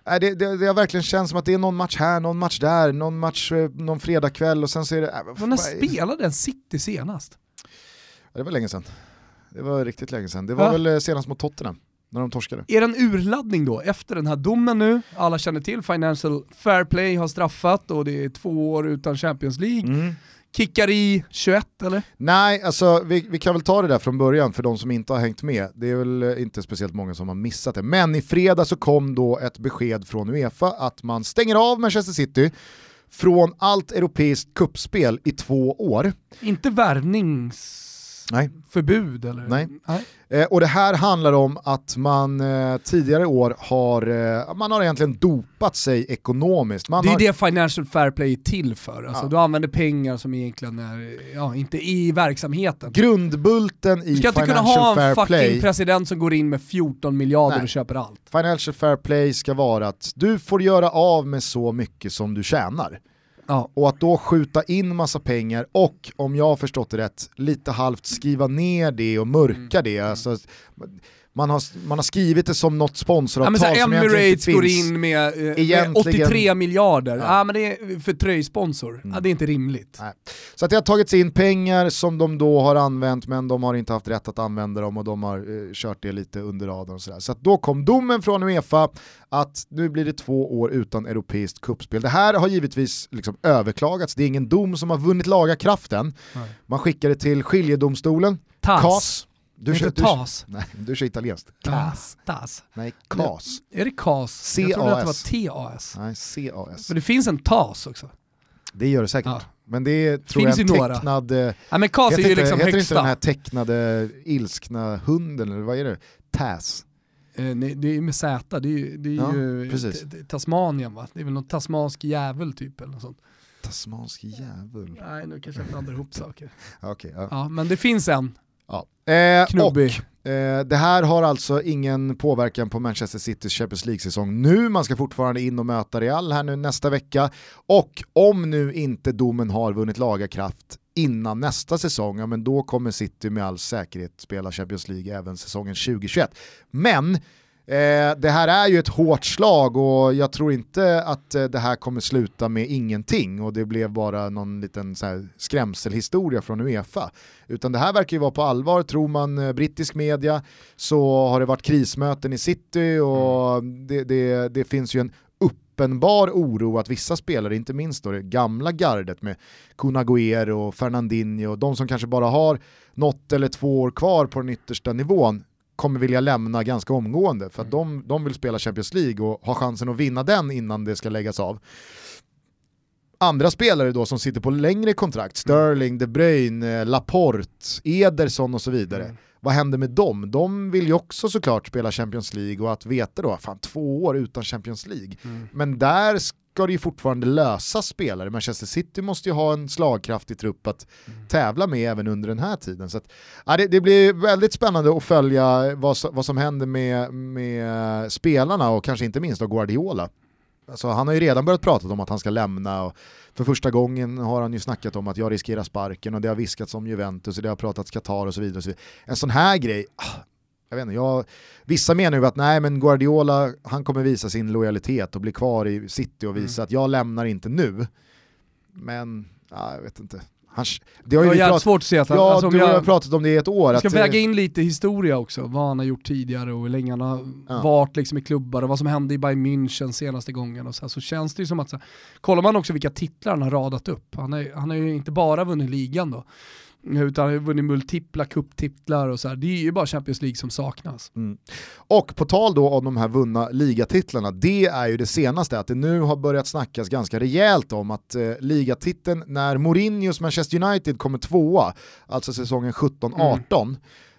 Speaker 1: nej, det, det, det har verkligen känts som att det är någon match här, någon match där, någon match eh, någon fredagkväll och sen så är det... Äh,
Speaker 2: när spelade en City senast?
Speaker 1: Det var länge sedan. Det var riktigt länge sedan. Det var
Speaker 2: Ja.
Speaker 1: väl eh, senast mot Tottenham, när de torskade.
Speaker 2: Är det en urladdning då efter den här domen nu? Alla känner till Financial Fair Play har straffat och det är två år utan Champions League. Kickar i 21 eller?
Speaker 1: Nej, alltså vi, vi kan väl ta det där från början för de som inte har hängt med. Det är väl eh, inte speciellt många som har missat det. Men i fredag så kom då ett besked från Uefa att man stänger av Manchester City från allt europeiskt kuppspel i två år.
Speaker 2: Inte värvningsförbud
Speaker 1: Nej.
Speaker 2: eller?
Speaker 1: Nej. Eh, och det här handlar om att man eh, tidigare år har, eh, man har egentligen dopat sig ekonomiskt. Man
Speaker 2: Det är
Speaker 1: har,
Speaker 2: det Financial Fair Play är till för. Alltså,
Speaker 1: Ja.
Speaker 2: Du använder pengar som egentligen är, ja, inte i verksamheten.
Speaker 1: Grundbulten i
Speaker 2: Du ska inte kunna
Speaker 1: Financial
Speaker 2: ha en
Speaker 1: Fair
Speaker 2: fucking
Speaker 1: Play
Speaker 2: president som går in med 14 miljarder
Speaker 1: Nej.
Speaker 2: och köper allt.
Speaker 1: Financial Fair Play ska vara att du får göra av med så mycket som du tjänar.
Speaker 2: Ja.
Speaker 1: Och att då skjuta in massa pengar och, om jag har förstått det rätt, lite halvt skriva ner det och mörka det. Alltså, man, har, man har skrivit det som något
Speaker 2: Ja,
Speaker 1: sponsoravtal
Speaker 2: här,
Speaker 1: som egentligen inte
Speaker 2: går
Speaker 1: finns.
Speaker 2: in med, eh, med
Speaker 1: Egentligen-
Speaker 2: 83 miljarder.
Speaker 1: Ja.
Speaker 2: Ja. men det är för tröjsponsor. Ja, det är inte rimligt.
Speaker 1: Nej. Så att det har tagits in pengar som de då har använt men de har inte haft rätt att använda dem och de har eh, kört det lite under radarn och sådär. Så att då kom domen från Uefa att nu blir det två år utan europeiskt kuppspel. Det här har givetvis liksom överklagats, det är ingen dom som har vunnit laga kraften.
Speaker 2: Nej.
Speaker 1: Man skickar det till skiljedomstolen,
Speaker 2: TAS.
Speaker 1: Du kör,
Speaker 2: inte
Speaker 1: du,
Speaker 2: TAS.
Speaker 1: nej, du kör italienskt. CAS.
Speaker 2: TAS.
Speaker 1: Nej, CAS.
Speaker 2: Är det CAS? Jag trodde att det var TAS.
Speaker 1: Nej, CAS.
Speaker 2: För det finns en TAS också.
Speaker 1: Det gör det säkert.
Speaker 2: Ja.
Speaker 1: Men det är, tror
Speaker 2: Finns
Speaker 1: jag, en
Speaker 2: några.
Speaker 1: tecknad... eh,
Speaker 2: Ja, men CAS är ju
Speaker 1: inte,
Speaker 2: liksom
Speaker 1: heter inte
Speaker 2: högsta.
Speaker 1: den här tecknade ilskna hunden, eller vad är det? Taz.
Speaker 2: Eh, nej, det är med Z, det är ju, det är
Speaker 1: Ja,
Speaker 2: ju
Speaker 1: precis.
Speaker 2: Tasmanien va? Det är väl någon tasmansk jävel typ eller något sånt.
Speaker 1: Tasmansk djävul.
Speaker 2: Nej nu kanske jag blandar ihop saker.
Speaker 1: Okej, ja.
Speaker 2: Ja men det finns en
Speaker 1: ja. Eh, och eh, det här har alltså ingen påverkan på Manchester Citys Champions League-säsong nu. Man ska fortfarande in och möta Real här nu nästa vecka. Och om nu inte domen har vunnit laga kraft innan nästa säsong, ja men då kommer City med all säkerhet spela Champions League även säsongen 2021. Men Eh, det här är ju ett hårt slag och jag tror inte att eh, det här kommer sluta med ingenting och det blev bara någon liten så här, skrämselhistoria från Uefa. Utan det här verkar ju vara på allvar, tror man eh, brittisk media så har det varit krismöten i city och det, det, det finns ju en uppenbar oro att vissa spelare, inte minst då det gamla gardet med Kun Agüero och Fernandinho och de som kanske bara har något eller två år kvar på den yttersta nivån kommer vilja lämna ganska omgående för att de, de vill spela Champions League och ha chansen att vinna den innan det ska läggas av. andra spelare då som sitter på längre kontrakt, Sterling, De Bruyne, Laporte, Ederson och så vidare. Mm. Vad händer med dem? De vill ju också såklart spela Champions League och att veta då, fan två år utan Champions League. Mm. Men där ska det ju fortfarande lösa spelare. Manchester City måste ju ha en slagkraftig trupp att mm. tävla med även under den här tiden. Så att, ja, det, det, blir väldigt spännande att följa vad, vad som händer med, med spelarna och kanske inte minst då Guardiola. Alltså, han har ju redan börjat prata om att han ska lämna och för första gången har han ju snackat om att jag riskerar sparken och det har viskats om Juventus och det har pratats Qatar och så vidare. Och så vidare. En sån här grej, ah, jag vet inte, jag, vissa menar ju att nej men Guardiola han kommer visa sin lojalitet och bli kvar i City och visa mm. att jag lämnar inte nu. Men, ja, jag vet inte.
Speaker 2: Han, det har ju jävligt svårt att se att
Speaker 1: han, Ja, alltså, du har jag, pratat om det i ett år.
Speaker 2: Jag ska att, väga in lite historia också, vad han har gjort tidigare och hur länge han har ja. varit liksom i klubbar och vad som hände i Bayern München senaste gången. Och så, här, så känns det ju som att, så här, kollar man också vilka titlar han har radat upp, han, är, han har ju inte bara vunnit ligan då, utan har vunnit multipla kupptitlar och så här. Det är ju bara Champions League som saknas.
Speaker 1: Mm. Och på tal då om de här vunna ligatitlarna, det är ju det senaste, att det nu har börjat snackas ganska rejält om att eh, ligatiteln när Mourinhos Manchester United kommer tvåa, alltså säsongen 17-18, mm.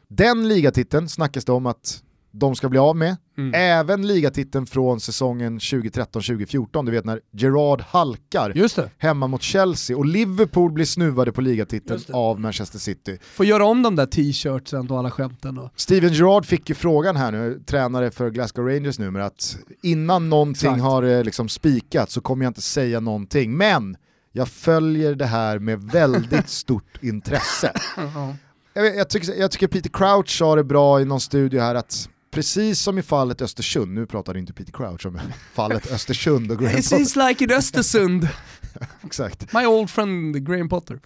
Speaker 1: den ligatiteln snackas det om att de ska bli av med. Mm. Även ligatiteln från säsongen 2013-2014, du vet när Gerard halkar hemma mot Chelsea och Liverpool blir snuvade på ligatiteln av Manchester City.
Speaker 2: Får göra om de där t-shirtsen och alla skämten. Och...
Speaker 1: Steven Gerard fick ju frågan här nu, tränare för Glasgow Rangers numera, att innan någonting Exakt. har eh, liksom spikat så kommer jag inte säga någonting, men jag följer det här med väldigt stort intresse. jag, jag, tycker, jag tycker Peter Crouch sa det bra i någon studio här att precis som i fallet Östersund, nu pratar inte Peter Crouch om fallet Östersund och Graham
Speaker 2: Potter. It seems like in Östersund.
Speaker 1: Exakt.
Speaker 2: My old friend Graham Potter.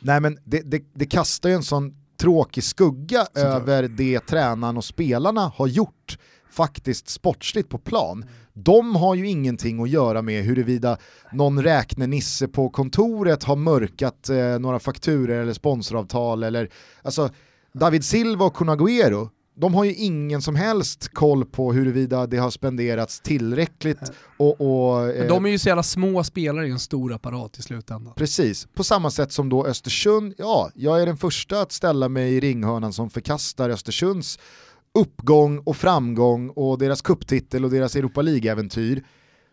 Speaker 1: Nej men det, det, det kastar ju en sån tråkig skugga Så över klart. det tränaren och spelarna har gjort faktiskt sportsligt på plan. De har ju ingenting att göra med huruvida någon räknenisse på kontoret har mörkat eh, några fakturer eller sponsoravtal eller alltså David Silva och Kun Agüero, de har ju ingen som helst koll på huruvida det har spenderats tillräckligt. Och, och
Speaker 2: eh, de är ju så jävla små spelare i en stor apparat i slutändan.
Speaker 1: Precis, på samma sätt som då Östersund, ja, jag är den första att ställa mig i ringhörnan som förkastar Östersunds uppgång och framgång och deras kupptitel och deras Europa League-äventyr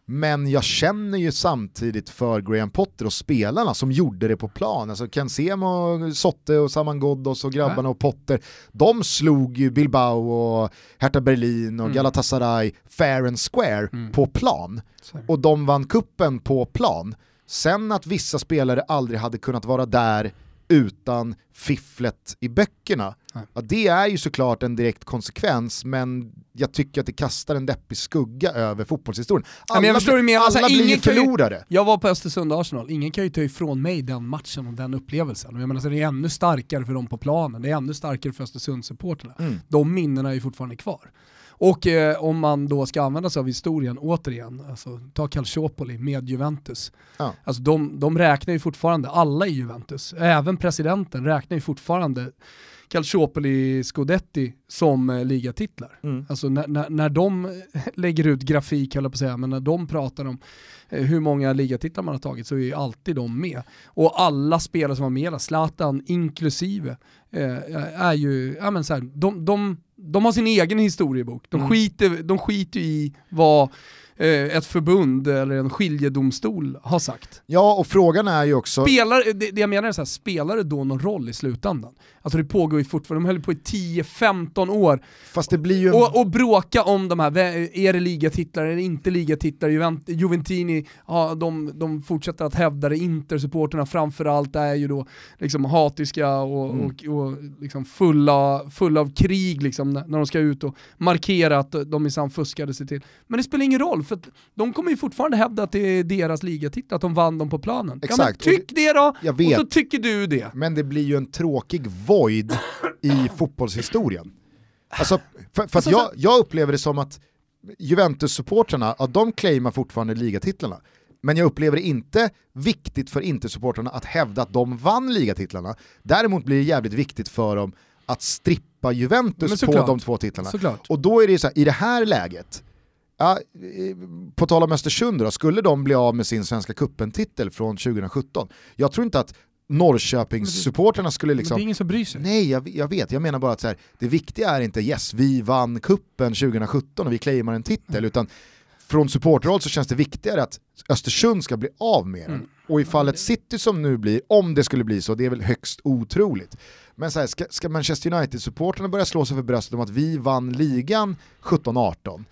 Speaker 1: men jag känner ju samtidigt för Graham Potter och spelarna som gjorde det på plan. Alltså Ken Semo, Sotte och Saman Ghoddos och grabbarna och Potter, de slog ju Bilbao och Hertha Berlin och mm. Galatasaray fair and square mm. på plan. Och de vann kuppen på plan. Sen att vissa spelare aldrig hade kunnat vara där utan fifflet i böckerna. Ja, det är ju såklart en direkt konsekvens, men jag tycker att det kastar en deppig skugga över fotbollshistorien. Alla,
Speaker 2: jag förstår
Speaker 1: alla alltså, blir förlorare. Ju,
Speaker 2: jag var på Östersund-Arsenal, ingen kan ju ta ifrån mig den matchen och den upplevelsen. Och jag menar, så det är ännu starkare för dem på planen, det är ännu starkare för Östersund-supporterna. Mm. De minnena är ju fortfarande kvar. Och eh, om man då ska använda sig av historien återigen, alltså, ta Calciopoli med Juventus. Ja. Alltså, de, de räknar ju fortfarande, alla i Juventus, även presidenten räknar ju fortfarande Calciopoli Scudetti som eh, ligatitlar. Mm. Alltså när, när, när de lägger ut grafik, höll på att säga, men när de pratar om eh, hur många ligatitlar man har tagit så är ju alltid de med. Och alla spelare som var med, Zlatan inklusive, eh, är ju, ja men så här, de, de, de har sin egen historiebok. De, mm. skiter, de skiter i vad Eh, ett förbund eller en skiljedomstol har sagt.
Speaker 1: Ja, och frågan är ju också...
Speaker 2: Spelar, det, det jag menar är så här, spelar det då någon roll i slutändan? Alltså det pågår ju fortfarande, de höll på i 10-15 år.
Speaker 1: Fast det blir ju...
Speaker 2: Och, och bråka om de här, är det ligatitlar eller inte ligatitlar? Juvent, Juventini, ja, de, de fortsätter att hävda det, Intersupporterna framförallt är ju då liksom hatiska och, mm. och, och liksom fulla, fulla av krig liksom, när de ska ut och markera att de minsann fuskade sig till. Men det spelar ingen roll, för de kommer ju fortfarande hävda att det är deras ligatitlar, att de vann dem på planen.
Speaker 1: Exakt.
Speaker 2: Ja, tyck det då, och så tycker du det.
Speaker 1: Men det blir ju en tråkig void i fotbollshistorien. Alltså, för, för att jag, jag upplever det som att Juventus-supportrarna, ja, de claimar fortfarande ligatitlarna. Men jag upplever det inte viktigt för Inter-supportrarna att hävda att de vann ligatitlarna. Däremot blir det jävligt viktigt för dem att strippa Juventus på de två titlarna.
Speaker 2: Såklart.
Speaker 1: Och då är det så här, i det här läget, Ja, på tal om Östersund då, skulle de bli av med sin Svenska cupen-titel från 2017? Jag tror inte att Norrköpingssupporterna skulle liksom... Men
Speaker 2: det är ingen som bryr sig.
Speaker 1: Nej, jag, jag vet. Jag menar bara att så här, det viktiga är inte yes, vi vann kuppen 2017 och vi claimar en titel, mm. utan från supporterhåll så känns det viktigare att Östersund ska bli av med den. Mm. Och i fallet City som nu blir, om det skulle bli så, det är väl högst otroligt. Men så här, ska, ska Manchester United-supporterna börja slå sig för bröstet om att vi vann ligan 17-18?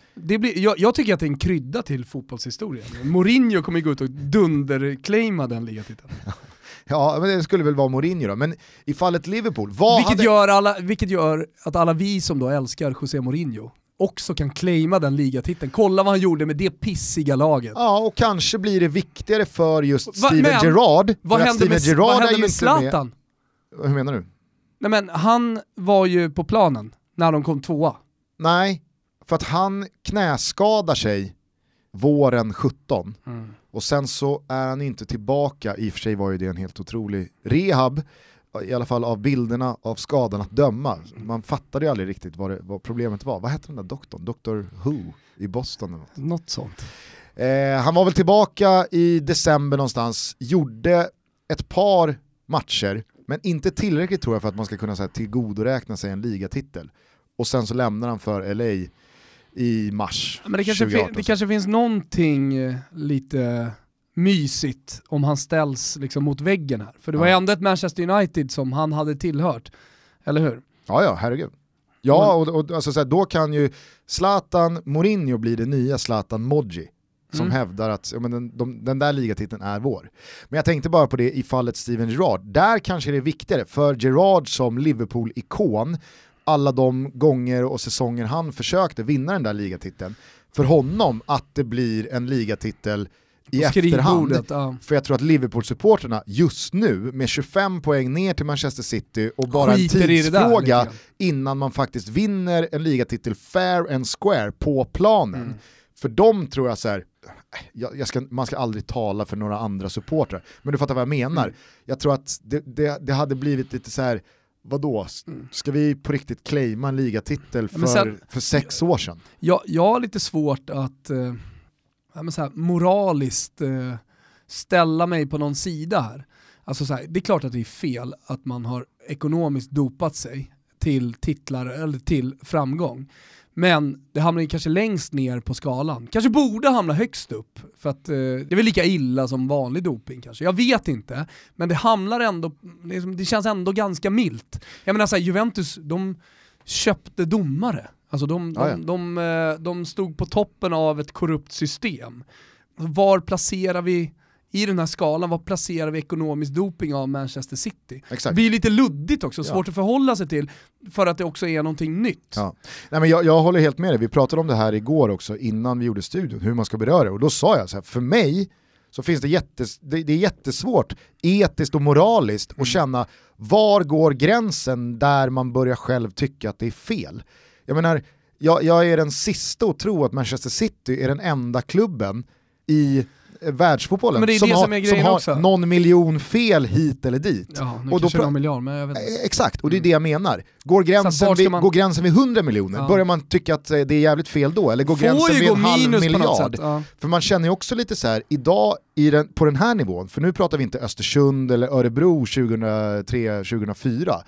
Speaker 2: jag, jag, tycker att det är en krydda till fotbollshistorien. Mourinho kommer ju gå ut och dunderclaima den ligatiteln.
Speaker 1: Ja, men det skulle väl vara Mourinho då. Men i fallet Liverpool, vad
Speaker 2: vilket,
Speaker 1: hade...
Speaker 2: gör alla, vilket gör att alla vi som då älskar José Mourinho också kan claima den ligatiteln. Kolla vad han gjorde med det pissiga laget.
Speaker 1: Ja, och kanske blir det viktigare för just Va, Steven men, Gerrard.
Speaker 2: Vad hände med, vad hände med Zlatan?
Speaker 1: Med... Hur menar du?
Speaker 2: Nej men han var ju på planen när de kom tvåa.
Speaker 1: Nej, för att han knäskadar sig våren 17 mm. och sen så är han inte tillbaka, i och för sig var ju det en helt otrolig rehab, i alla fall av bilderna av skadan att döma. Man fattade ju aldrig riktigt vad, det, vad problemet var. Vad hette den där doktorn? Dr Who i Boston? Eller något.
Speaker 2: något sånt.
Speaker 1: Eh, han var väl tillbaka i december någonstans, gjorde ett par matcher, men inte tillräckligt tror jag för att man ska kunna här, tillgodoräkna sig en ligatitel. Och sen så lämnar han för LA i mars
Speaker 2: men det kanske,
Speaker 1: 2018.
Speaker 2: det kanske finns någonting eh, lite mysigt om han ställs liksom mot väggen här. För det var ju ändå ett Manchester United som han hade tillhört, eller hur?
Speaker 1: Ja, ja, herregud. Ja, och, och alltså, så här, då kan ju Zlatan Mourinho bli det nya Zlatan Modji som mm. hävdar att ja, men den, de, den där ligatiteln är vår. Men jag tänkte bara på det i fallet Steven Gerrard. Där kanske det är viktigare för Gerrard som Liverpool-ikon, alla de gånger och säsonger han försökte vinna den där ligatiteln, för honom att det blir en ligatitel i efterhand. Ja. För jag tror att Liverpool-supporterna just nu med 25 poäng ner till Manchester City och bara Skiter en tidsfråga innan man faktiskt vinner en ligatitel fair and square på planen. Mm. För dem tror jag så här, jag, jag ska, man ska aldrig tala för några andra supportrar, men du fattar vad jag menar. Mm. Jag tror att det, det, det hade blivit lite så här vadå, mm. ska vi på riktigt claima en ligatitel för, sen, för sex år sedan?
Speaker 2: Jag, jag har lite svårt att eh, här, moraliskt eh, ställa mig på någon sida här. Alltså så här, det är klart att det är fel att man har ekonomiskt dopat sig till titlar eller till framgång. Men det hamnar ju kanske längst ner på skalan. Kanske borde hamna högst upp, för att eh, det är väl lika illa som vanlig doping kanske. Jag vet inte, men det hamnar ändå, det känns ändå ganska milt. Jag menar såhär, Juventus, de köpte domare. Alltså de, de, de, de, eh, de stod på toppen av ett korrupt system. Var placerar vi i den här skalan, var placerar vi ekonomisk doping av Manchester City? Exakt. Det blir lite luddigt också, svårt ja. att förhålla sig till, för att det också är någonting nytt.
Speaker 1: Ja. Nej, men jag, jag håller helt med dig, vi pratade om det här igår också innan vi gjorde studion, hur man ska beröra det, och då sa jag så här, för mig så finns det, jättes, det, det är jättesvårt etiskt och moraliskt mm. att känna var går gränsen där man börjar själv tycka att det är fel. Jag menar, jag, jag är den sista att tro att Manchester City är den enda klubben i världsfotbollen
Speaker 2: men det är
Speaker 1: som,
Speaker 2: det
Speaker 1: har,
Speaker 2: som, är som
Speaker 1: har
Speaker 2: också.
Speaker 1: någon miljon fel hit eller dit.
Speaker 2: Ja, nu och då någon miljard, men jag vet inte.
Speaker 1: Eh, exakt, och det är det jag menar. Går gränsen, vid, man... går gränsen vid 100 miljoner, ja. börjar man tycka att eh, det är jävligt fel då? Eller går Får gränsen vid en halv miljard? Ja. För man känner ju också lite så här, idag den, på den här nivån, för nu pratar vi inte Östersund eller Örebro 2003-2004,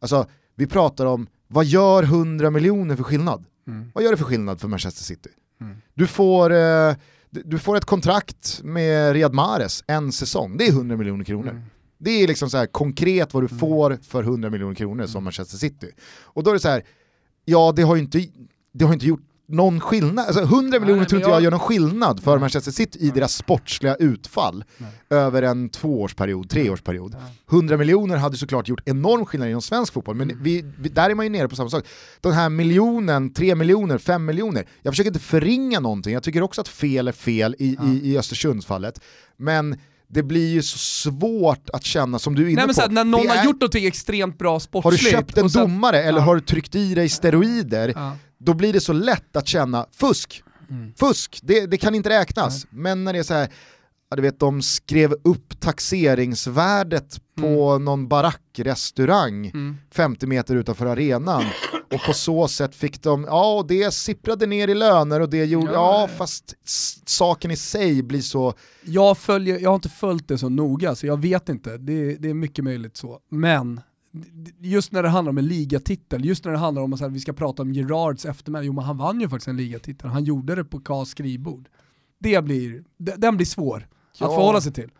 Speaker 1: alltså vi pratar om vad gör 100 miljoner för skillnad? Mm. Vad gör det för skillnad för Manchester City? Mm. Du får eh, du får ett kontrakt med Riyad Mahrez en säsong, det är 100 miljoner kronor. Mm. Det är liksom så här konkret vad du mm. får för 100 miljoner kronor som mm. Manchester City. Och då är det så här, ja det har ju inte, det har inte gjort någon skillnad, alltså 100 miljoner tror inte jag... jag gör någon skillnad för Manchester City i deras sportsliga utfall Nej. över en tvåårsperiod, treårsperiod. 100 miljoner hade såklart gjort enorm skillnad inom svensk fotboll, men mm. vi, vi, där är man ju nere på samma sak. Den här miljonen, tre miljoner, fem miljoner, jag försöker inte förringa någonting, jag tycker också att fel är fel i, ja. i, i Östersundsfallet, men det blir ju så svårt att känna, som du är inne Nej, men på.
Speaker 2: Så när någon är... har gjort något extremt bra sportsligt.
Speaker 1: Har du köpt en sen... domare eller ja. har du tryckt i dig steroider, ja. Då blir det så lätt att känna fusk. Mm. Fusk, det, det, kan inte räknas. Nej. Men när det är så här, ja, du vet de skrev upp taxeringsvärdet på mm. någon barackrestaurang mm. 50 meter utanför arenan och på så sätt fick de, ja och det sipprade ner i löner och det gjorde, ja,
Speaker 2: Ja.
Speaker 1: fast saken i sig blir så,
Speaker 2: Jag, följer, jag har inte följt det så noga så jag vet inte, det, det är mycket möjligt så. Men just när det handlar om en ligatitel, just när det handlar om att vi ska prata om Gerards eftermäle, jo men han vann ju faktiskt en ligatitel, han gjorde det på Kas skrivbord. Det blir, den blir svår
Speaker 1: Ja.
Speaker 2: att förhålla sig till.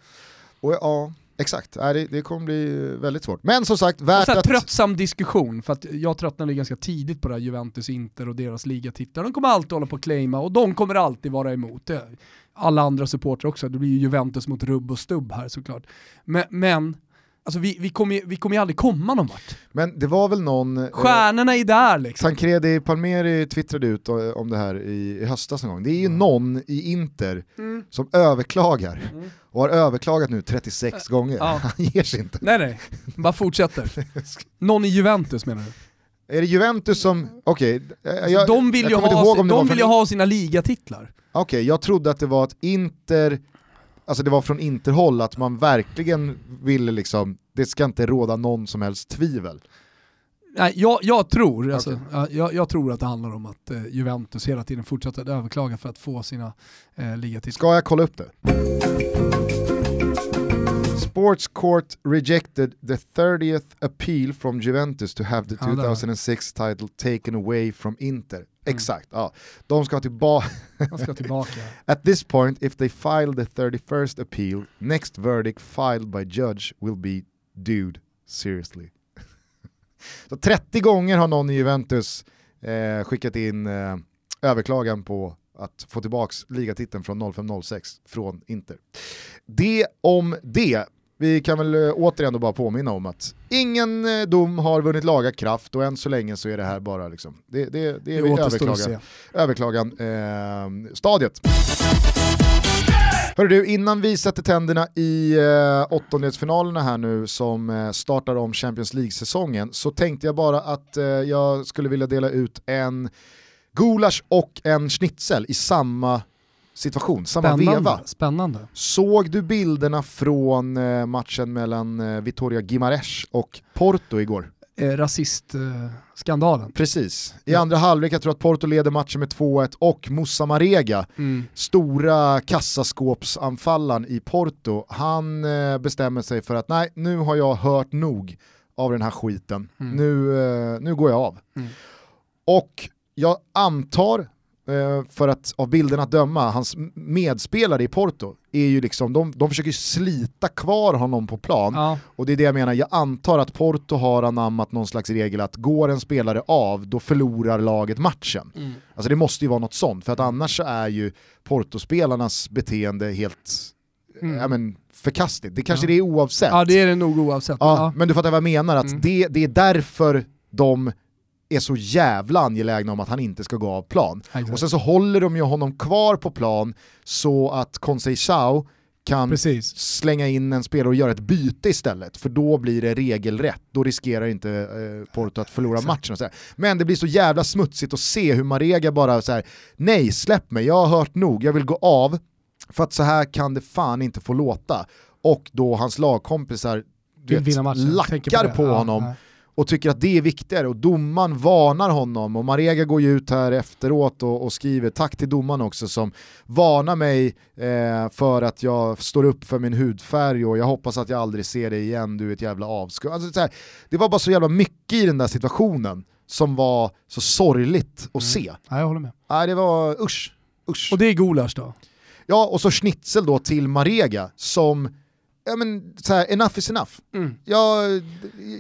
Speaker 1: och ja, exakt, det, det kommer bli väldigt svårt. Men som sagt,
Speaker 2: Och
Speaker 1: värt
Speaker 2: så här,
Speaker 1: att...
Speaker 2: tröttsam diskussion, för att jag tröttnade ganska tidigt på det här Juventus, Inter och deras ligatitlar. De kommer alltid hålla på att claima och de kommer alltid vara emot det. Alla andra supportrar också, det blir ju Juventus mot rubb och stubb här såklart. Men, men alltså vi, vi kommer ju vi kommer ju aldrig komma någon vart.
Speaker 1: Men det var väl någon... eh,
Speaker 2: Stjärnorna är där liksom.
Speaker 1: Tancredi Palmeri twittrade ut eh, om det här i, i höstas någon gång. Det är ju någon i Inter
Speaker 2: Mm.
Speaker 1: som överklagar
Speaker 2: Mm.
Speaker 1: och har överklagat nu 36 gånger.
Speaker 2: Ja.
Speaker 1: Han ger sig inte.
Speaker 2: Nej nej, bara fortsätter. Någon i Juventus menar du?
Speaker 1: Är det Juventus som, okej, eh, jag,
Speaker 2: Alltså, de vill
Speaker 1: jag
Speaker 2: ju, ha,
Speaker 1: ihåg om
Speaker 2: de vill ju ha sina ligatitlar.
Speaker 1: Okej, jag trodde att det var ett Inter, alltså det var från Interhåll att man verkligen ville liksom, det ska inte råda någon som helst tvivel.
Speaker 2: Nej, jag, jag, tror, alltså, ja, jag, jag tror att det handlar om att eh, Juventus hela tiden fortsätter att överklaga för att få sina eh, ligatitlar.
Speaker 1: Ska jag kolla upp det? Sports Court rejected the 30th appeal from Juventus to have the
Speaker 2: Ja, där var det.
Speaker 1: 2006 title taken away from Inter. Exakt, ja. De ska tillbaka.
Speaker 2: Ska tillbaka.
Speaker 1: At this point, if they file the 31st appeal, next verdict filed by judge will be dude seriously. Så 30 gånger har någon i Juventus eh, skickat in eh, överklagan på att få tillbaka ligatiteln från 05-06 från Inter. Det om det. Vi kan väl eh, återigen då bara påminna om att ingen eh, dom har vunnit laga kraft och än så länge så är det här bara liksom, det, det, det är överklagan överklagan eh, stadiet. Hörru du, innan vi sätter tänderna i eh, åttondelsfinalerna här nu som eh, startar om Champions League-säsongen så tänkte jag bara att eh, jag skulle vilja dela ut en gulasch och en schnitzel i samma situation, samma veva.
Speaker 2: Spännande. Spännande.
Speaker 1: Såg du bilderna från eh, matchen mellan eh, Vitoria Gimares och Porto igår?
Speaker 2: Eh, Rasistskandalen.
Speaker 1: Precis. I andra halvlek, jag tror att Porto leder matchen med 2-1 och Moussa Marega,
Speaker 2: Mm.
Speaker 1: stora kassaskåpsanfallaren i Porto, han eh, bestämmer sig för att nej, nu har jag hört nog av den här skiten.
Speaker 2: Mm.
Speaker 1: Nu, eh, nu går jag av.
Speaker 2: Mm.
Speaker 1: Och jag antar, eh, för att av bilderna att döma, hans medspelare i Porto är ju liksom, de, de försöker slita kvar honom på plan.
Speaker 2: Ja.
Speaker 1: Och det är det jag menar, jag antar att Porto har anammat någon slags regel att går en spelare av, då förlorar laget matchen.
Speaker 2: Mm.
Speaker 1: Alltså det måste ju vara något sånt, för att annars så är ju Porto-spelarnas beteende helt
Speaker 2: Mm.
Speaker 1: ja, men, förkastligt. Det kanske
Speaker 2: Ja.
Speaker 1: det är oavsett.
Speaker 2: ja det är det nog oavsett.
Speaker 1: Ja,
Speaker 2: Ja.
Speaker 1: Men du fattar vad jag menar, att
Speaker 2: Mm.
Speaker 1: det, det är därför de är så jävla angelägna om att han inte ska gå av plan.
Speaker 2: Exakt.
Speaker 1: Och sen så håller de ju honom kvar på plan så att Conceição kan
Speaker 2: Precis.
Speaker 1: slänga in en spelare och göra ett byte istället, för då blir det regelrätt. Då riskerar inte eh, Porto att förlora
Speaker 2: Exakt.
Speaker 1: matchen. Och så här. Men det blir så jävla smutsigt att se hur Marega bara så här: nej släpp mig, jag har hört nog, jag vill gå av, för att så här kan det fan inte få låta. Och då hans lagkompisar du vet, lackar på
Speaker 2: Ja,
Speaker 1: honom
Speaker 2: nej.
Speaker 1: Och tycker att det är viktigare och domaren varnar honom och Marega går ju ut här efteråt och, och skriver tack till domaren också som varnar mig eh, för att jag står upp för min hudfärg och jag hoppas att jag aldrig ser dig igen, du är ett jävla avskum. Alltså, det var bara så jävla mycket i den där situationen som var så sorgligt att se.
Speaker 2: Ja, jag håller med.
Speaker 1: Nej, det var usch. usch.
Speaker 2: Och det är gulasch då?
Speaker 1: Ja, och så schnitzel då till Marega som, ja men så här, enough is enough.
Speaker 2: Mm.
Speaker 1: Jag,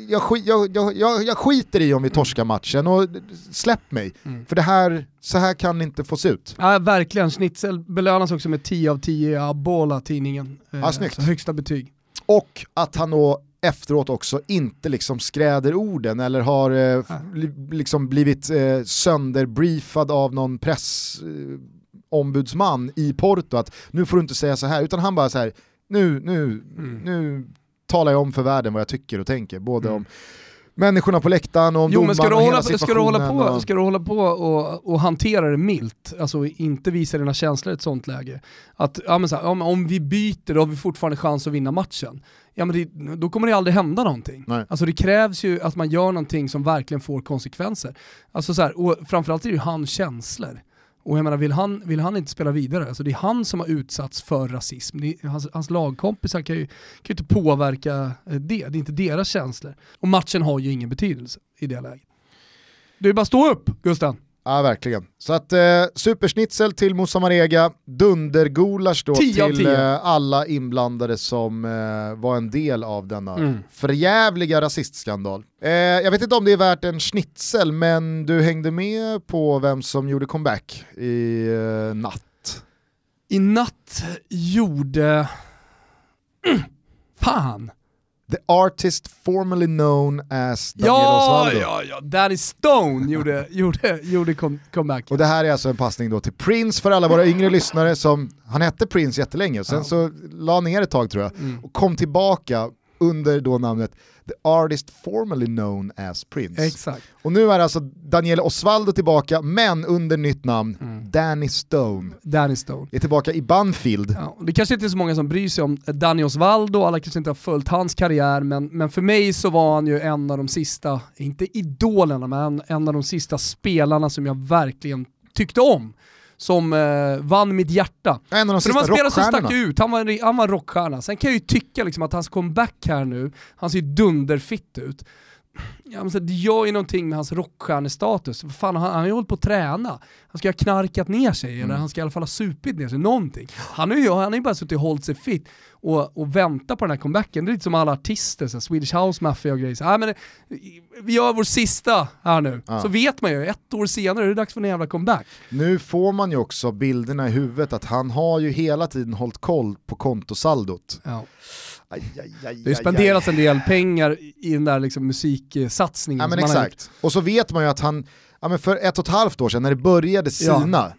Speaker 1: jag, jag, jag, jag, skiter i om vi torskar matchen och släpp mig.
Speaker 2: Mm.
Speaker 1: För det här, så här kan det inte få se ut.
Speaker 2: Ja, verkligen. Schnitzel belönas också med 10 av 10 i Abola, tidningen. Eh,
Speaker 1: Ja, snyggt.
Speaker 2: så högsta betyg.
Speaker 1: Och att han då efteråt också inte liksom skräder orden eller har eh, liksom blivit eh, sönderbriefad av någon pressombudsman eh, i Porto att nu får du inte säga så här, utan han bara så här, nu, nu,
Speaker 2: Mm.
Speaker 1: nu talar jag om för världen vad jag tycker och tänker, både
Speaker 2: Mm.
Speaker 1: om människorna på läktaren och om
Speaker 2: Jo men ska du, hålla, ska du hålla på,
Speaker 1: och-
Speaker 2: ska du hålla på och, och hantera det milt, alltså inte visa dina känslor i ett sånt läge. Att ja, men så här, ja, men om vi byter då har vi fortfarande chans att vinna matchen. Ja men det, då kommer det aldrig hända någonting.
Speaker 1: Nej.
Speaker 2: Alltså det krävs ju att man gör någonting som verkligen får konsekvenser. Alltså så här, och framförallt är det ju hans känslor. Och jag menar, vill han, vill han inte spela vidare, alltså det är han som har utsatts för rasism. Det är, hans, hans lagkompisar kan ju, kan ju inte påverka eh, det, det är inte deras känslor. Och matchen har ju ingen betydelse i det läget. Det är bara att stå upp, Gusten.
Speaker 1: Ja, verkligen. Så att eh, supersnitzel till Moussa Marega, dundergulasch då
Speaker 2: 10 av
Speaker 1: till
Speaker 2: 10.
Speaker 1: eh, alla inblandade som eh, var en del av denna
Speaker 2: Mm.
Speaker 1: förjävliga rasistskandal. Eh, jag vet inte om det är värt en schnitzel, men du hängde med på vem som gjorde comeback i eh, natt.
Speaker 2: I natt gjorde... Fan!
Speaker 1: The artist formerly known as Daniel
Speaker 2: Ja,
Speaker 1: Osvaldo.
Speaker 2: ja, ja, Danny Stone gjorde, gjorde, gjorde com- comeback.
Speaker 1: Och det här är alltså en passning då till Prince för alla våra yngre lyssnare som, han hette Prince jättelänge och sen
Speaker 2: Ja.
Speaker 1: så la ner ett tag tror jag
Speaker 2: Mm.
Speaker 1: och kom tillbaka under då namnet The Artist Formerly Known as Prince.
Speaker 2: Exakt.
Speaker 1: och nu är alltså Daniel Osvaldo tillbaka men under nytt namn,
Speaker 2: Mm.
Speaker 1: Danny Stone.
Speaker 2: Danny Stone.
Speaker 1: Är tillbaka i Banfield.
Speaker 2: Ja, det kanske inte är så många som bryr sig om Danny Osvaldo, alla kanske inte har följt hans karriär, men, men för mig så var han ju en av de sista, inte idolerna, men en av de sista spelarna som jag verkligen tyckte om. Som eh, vann mitt hjärta.
Speaker 1: En av de
Speaker 2: För det var
Speaker 1: sista
Speaker 2: en spelare som stack ut, han var, en, han var en rockstjärna. Sen kan jag ju tycka liksom att hans comeback här nu, han ser ju dunderfitt ut. Ja, men det gör ju någonting med hans rockstjärnestatus. Fan, han, han har ju hållit på att träna. Han ska ha knarkat ner sig, eller
Speaker 1: Mm.
Speaker 2: han ska i alla fall ha supit ner sig, någonting. Han har ju, han har ju bara suttit och hållit sig fit och, och väntat på den här comebacken. Det är lite som alla artister, så här, Swedish House Mafia och grejer. Så, ja, men det, vi gör vår sista här nu.
Speaker 1: Ja.
Speaker 2: Så vet man ju, ett år senare är det dags för en jävla comeback.
Speaker 1: Nu får man ju också bilderna i huvudet att han har ju hela tiden hållit koll på kontosaldot.
Speaker 2: Ja.
Speaker 1: Aj, aj, aj,
Speaker 2: Det har spenderats en del pengar i den där liksom musiksatsningen
Speaker 1: Ja men exakt. Och så vet man ju att han, ja, men för ett och ett halvt år sedan när det började
Speaker 2: Ja.
Speaker 1: sina, ja.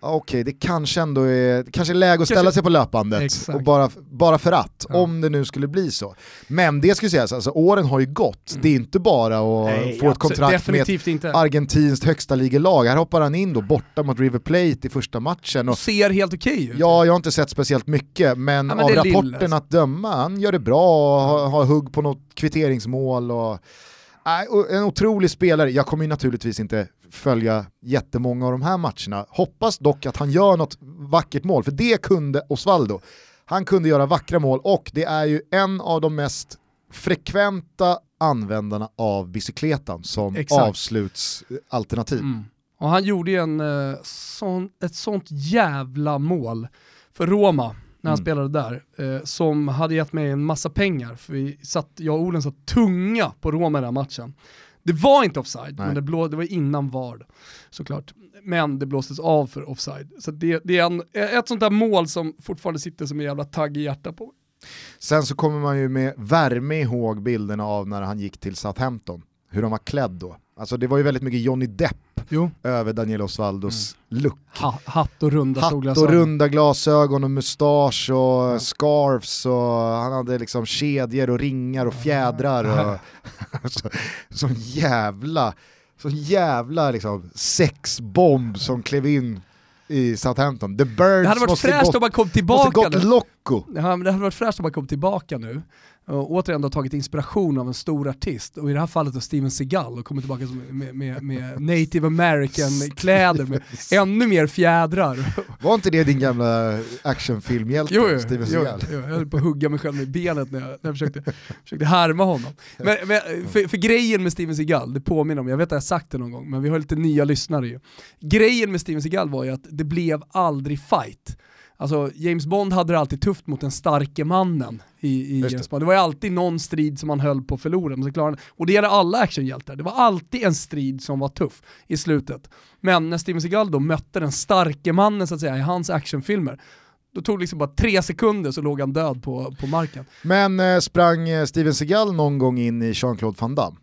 Speaker 1: Okej det kanske ändå är, kanske är läge att ställa
Speaker 2: Kanske-
Speaker 1: sig på löpbandet
Speaker 2: Exakt.
Speaker 1: och bara, bara för att,
Speaker 2: Ja.
Speaker 1: om det nu skulle bli så. Men det skulle sägas, alltså, åren har ju gått, det är inte bara att
Speaker 2: Mm. Nej,
Speaker 1: få ett kontrakt med ett
Speaker 2: inte.
Speaker 1: argentinskt högsta ligelag. Här hoppar han in då borta mot River Plate i första matchen. Och,
Speaker 2: Och ser helt okej ut.
Speaker 1: ja, jag har inte sett speciellt mycket, men,
Speaker 2: Ja, men
Speaker 1: av rapporten
Speaker 2: alltså.
Speaker 1: att döma, han gör det bra, har, har hugg på något kvitteringsmål och och en otrolig spelare, jag kommer ju naturligtvis inte följa jättemånga av de här matcherna. Hoppas dock att han gör något vackert mål, för det kunde Osvaldo. Han kunde göra vackra mål och det är ju en av de mest frekventa användarna av bicykletan som
Speaker 2: Exakt.
Speaker 1: avslutsalternativ.
Speaker 2: Mm. Och han gjorde ju en, eh, sån, ett sånt jävla mål för Roma när han
Speaker 1: Mm.
Speaker 2: spelade där, eh, som hade gett mig en massa pengar. För vi satt, jag och Olen satt tunga på Roma i den matchen. Det var inte offside,
Speaker 1: Nej.
Speaker 2: men det, blå, det var innan VAR såklart. Men det blåstes av för offside. Så det, det är en, ett sånt där mål som fortfarande sitter som en jävla tagg i hjärtat på.
Speaker 1: Sen så kommer man ju med värme ihåg bilderna av när han gick till Southampton, hur de var klädd då. Alltså det var ju väldigt mycket Johnny Depp
Speaker 2: Jo.
Speaker 1: över Daniel Osvaldos look.
Speaker 2: Ha, hatt och runda
Speaker 1: Hatt
Speaker 2: solglasögon.
Speaker 1: och runda glasögon och mustasch och scarfs och han hade liksom kedjor och ringar och fjädrar. Och, så, sån jävla, sån jävla liksom sexbomb som klev in i Southampton. The Birds
Speaker 2: Det hade varit fräscht
Speaker 1: gått,
Speaker 2: om man kom
Speaker 1: måste
Speaker 2: tillbaka
Speaker 1: gått
Speaker 2: nu.
Speaker 1: loco.
Speaker 2: Ja, men det hade varit fräscht om man kom tillbaka nu och återigen då tagit inspiration av en stor artist och i det här fallet då Steven Seagal och kommit tillbaka med, med, med native american kläder med ännu mer fjädrar.
Speaker 1: Var inte det din gamla actionfilmhjälte,
Speaker 2: Jo, jo,
Speaker 1: Steven
Speaker 2: jo,
Speaker 1: Seagal?
Speaker 2: jo, jag höll på att hugga mig själv med benet när jag, när jag försökte, försökte härma honom. Men, men för, för grejen med Steven Seagal, det påminner om, jag vet att jag har sagt det någon gång, men vi har lite nya lyssnare ju. Grejen med Steven Seagal var ju att det blev aldrig fight. Alltså James Bond hade det alltid tufft mot den starke mannen i, i. James Bond. Det var ju alltid någon strid som han höll på att förlora, men så klarade han, och det gäller alla actionhjältar. Det var alltid en strid som var tuff i slutet. Men när Steven Seagal då mötte den starke mannen så att säga i hans actionfilmer, då tog det liksom bara tre sekunder så låg han död på, på marken.
Speaker 1: Men eh, sprang eh, Steven Seagal någon gång in i Jean-Claude Van Damme?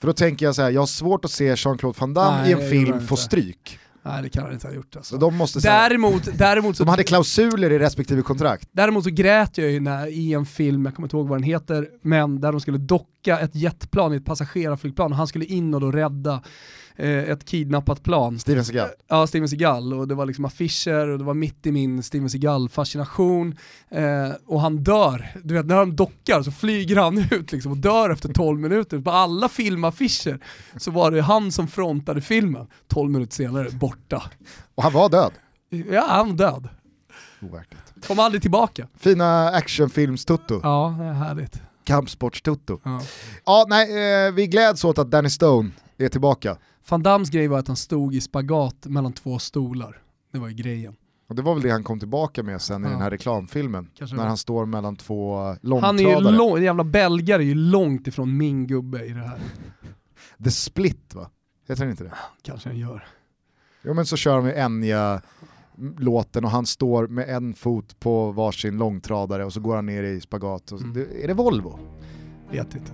Speaker 1: För då tänker jag så här, jag har svårt att se Jean-Claude Van Damme
Speaker 2: Nej,
Speaker 1: i en film få stryk.
Speaker 2: Nej det kan han inte ha gjort alltså.
Speaker 1: Så de måste
Speaker 2: Däremot, däremot, så,
Speaker 1: de hade klausuler i respektive kontrakt.
Speaker 2: däremot så grät jag ju när, i en film, jag kommer inte ihåg vad den heter, men där de skulle docka ett jetplan i ett passagerarflygplan och han skulle in och då rädda ett kidnappat plan.
Speaker 1: Steven Seagal.
Speaker 2: Ja, Steven Seagal och det var liksom affischer och det var mitt i min Steven Seagal-fascination. Eh, och han dör, du vet när de dockar så flyger han ut liksom och dör efter 12 minuter. På alla filmaffischer så var det han som frontade filmen. 12 minuter senare, borta.
Speaker 1: Och han var död.
Speaker 2: Ja, han var död.
Speaker 1: Overkligt.
Speaker 2: Kom aldrig tillbaka.
Speaker 1: Fina actionfilms-tutto.
Speaker 2: Ja, det är härligt.
Speaker 1: Kampsports-tutto.
Speaker 2: Ja.
Speaker 1: Ja, nej, eh, vi gläds åt att Danny Stone är tillbaka.
Speaker 2: Van Dams grej var att han stod i spagat mellan två stolar. Det var ju grejen.
Speaker 1: Och det var väl det han kom tillbaka med sen i
Speaker 2: Ja.
Speaker 1: den här reklamfilmen.
Speaker 2: Kanske
Speaker 1: när han står mellan två
Speaker 2: Han
Speaker 1: långtradare.
Speaker 2: är ju lång, jävla belgare är ju långt ifrån min gubbe i det här.
Speaker 1: The Split va? Heter den inte det?
Speaker 2: Kanske han gör.
Speaker 1: Jo men så kör de ju Enya låten och han står med en fot på varsin långtradare och så går han ner i spagat.
Speaker 2: Mm.
Speaker 1: är det Volvo?
Speaker 2: Vet inte.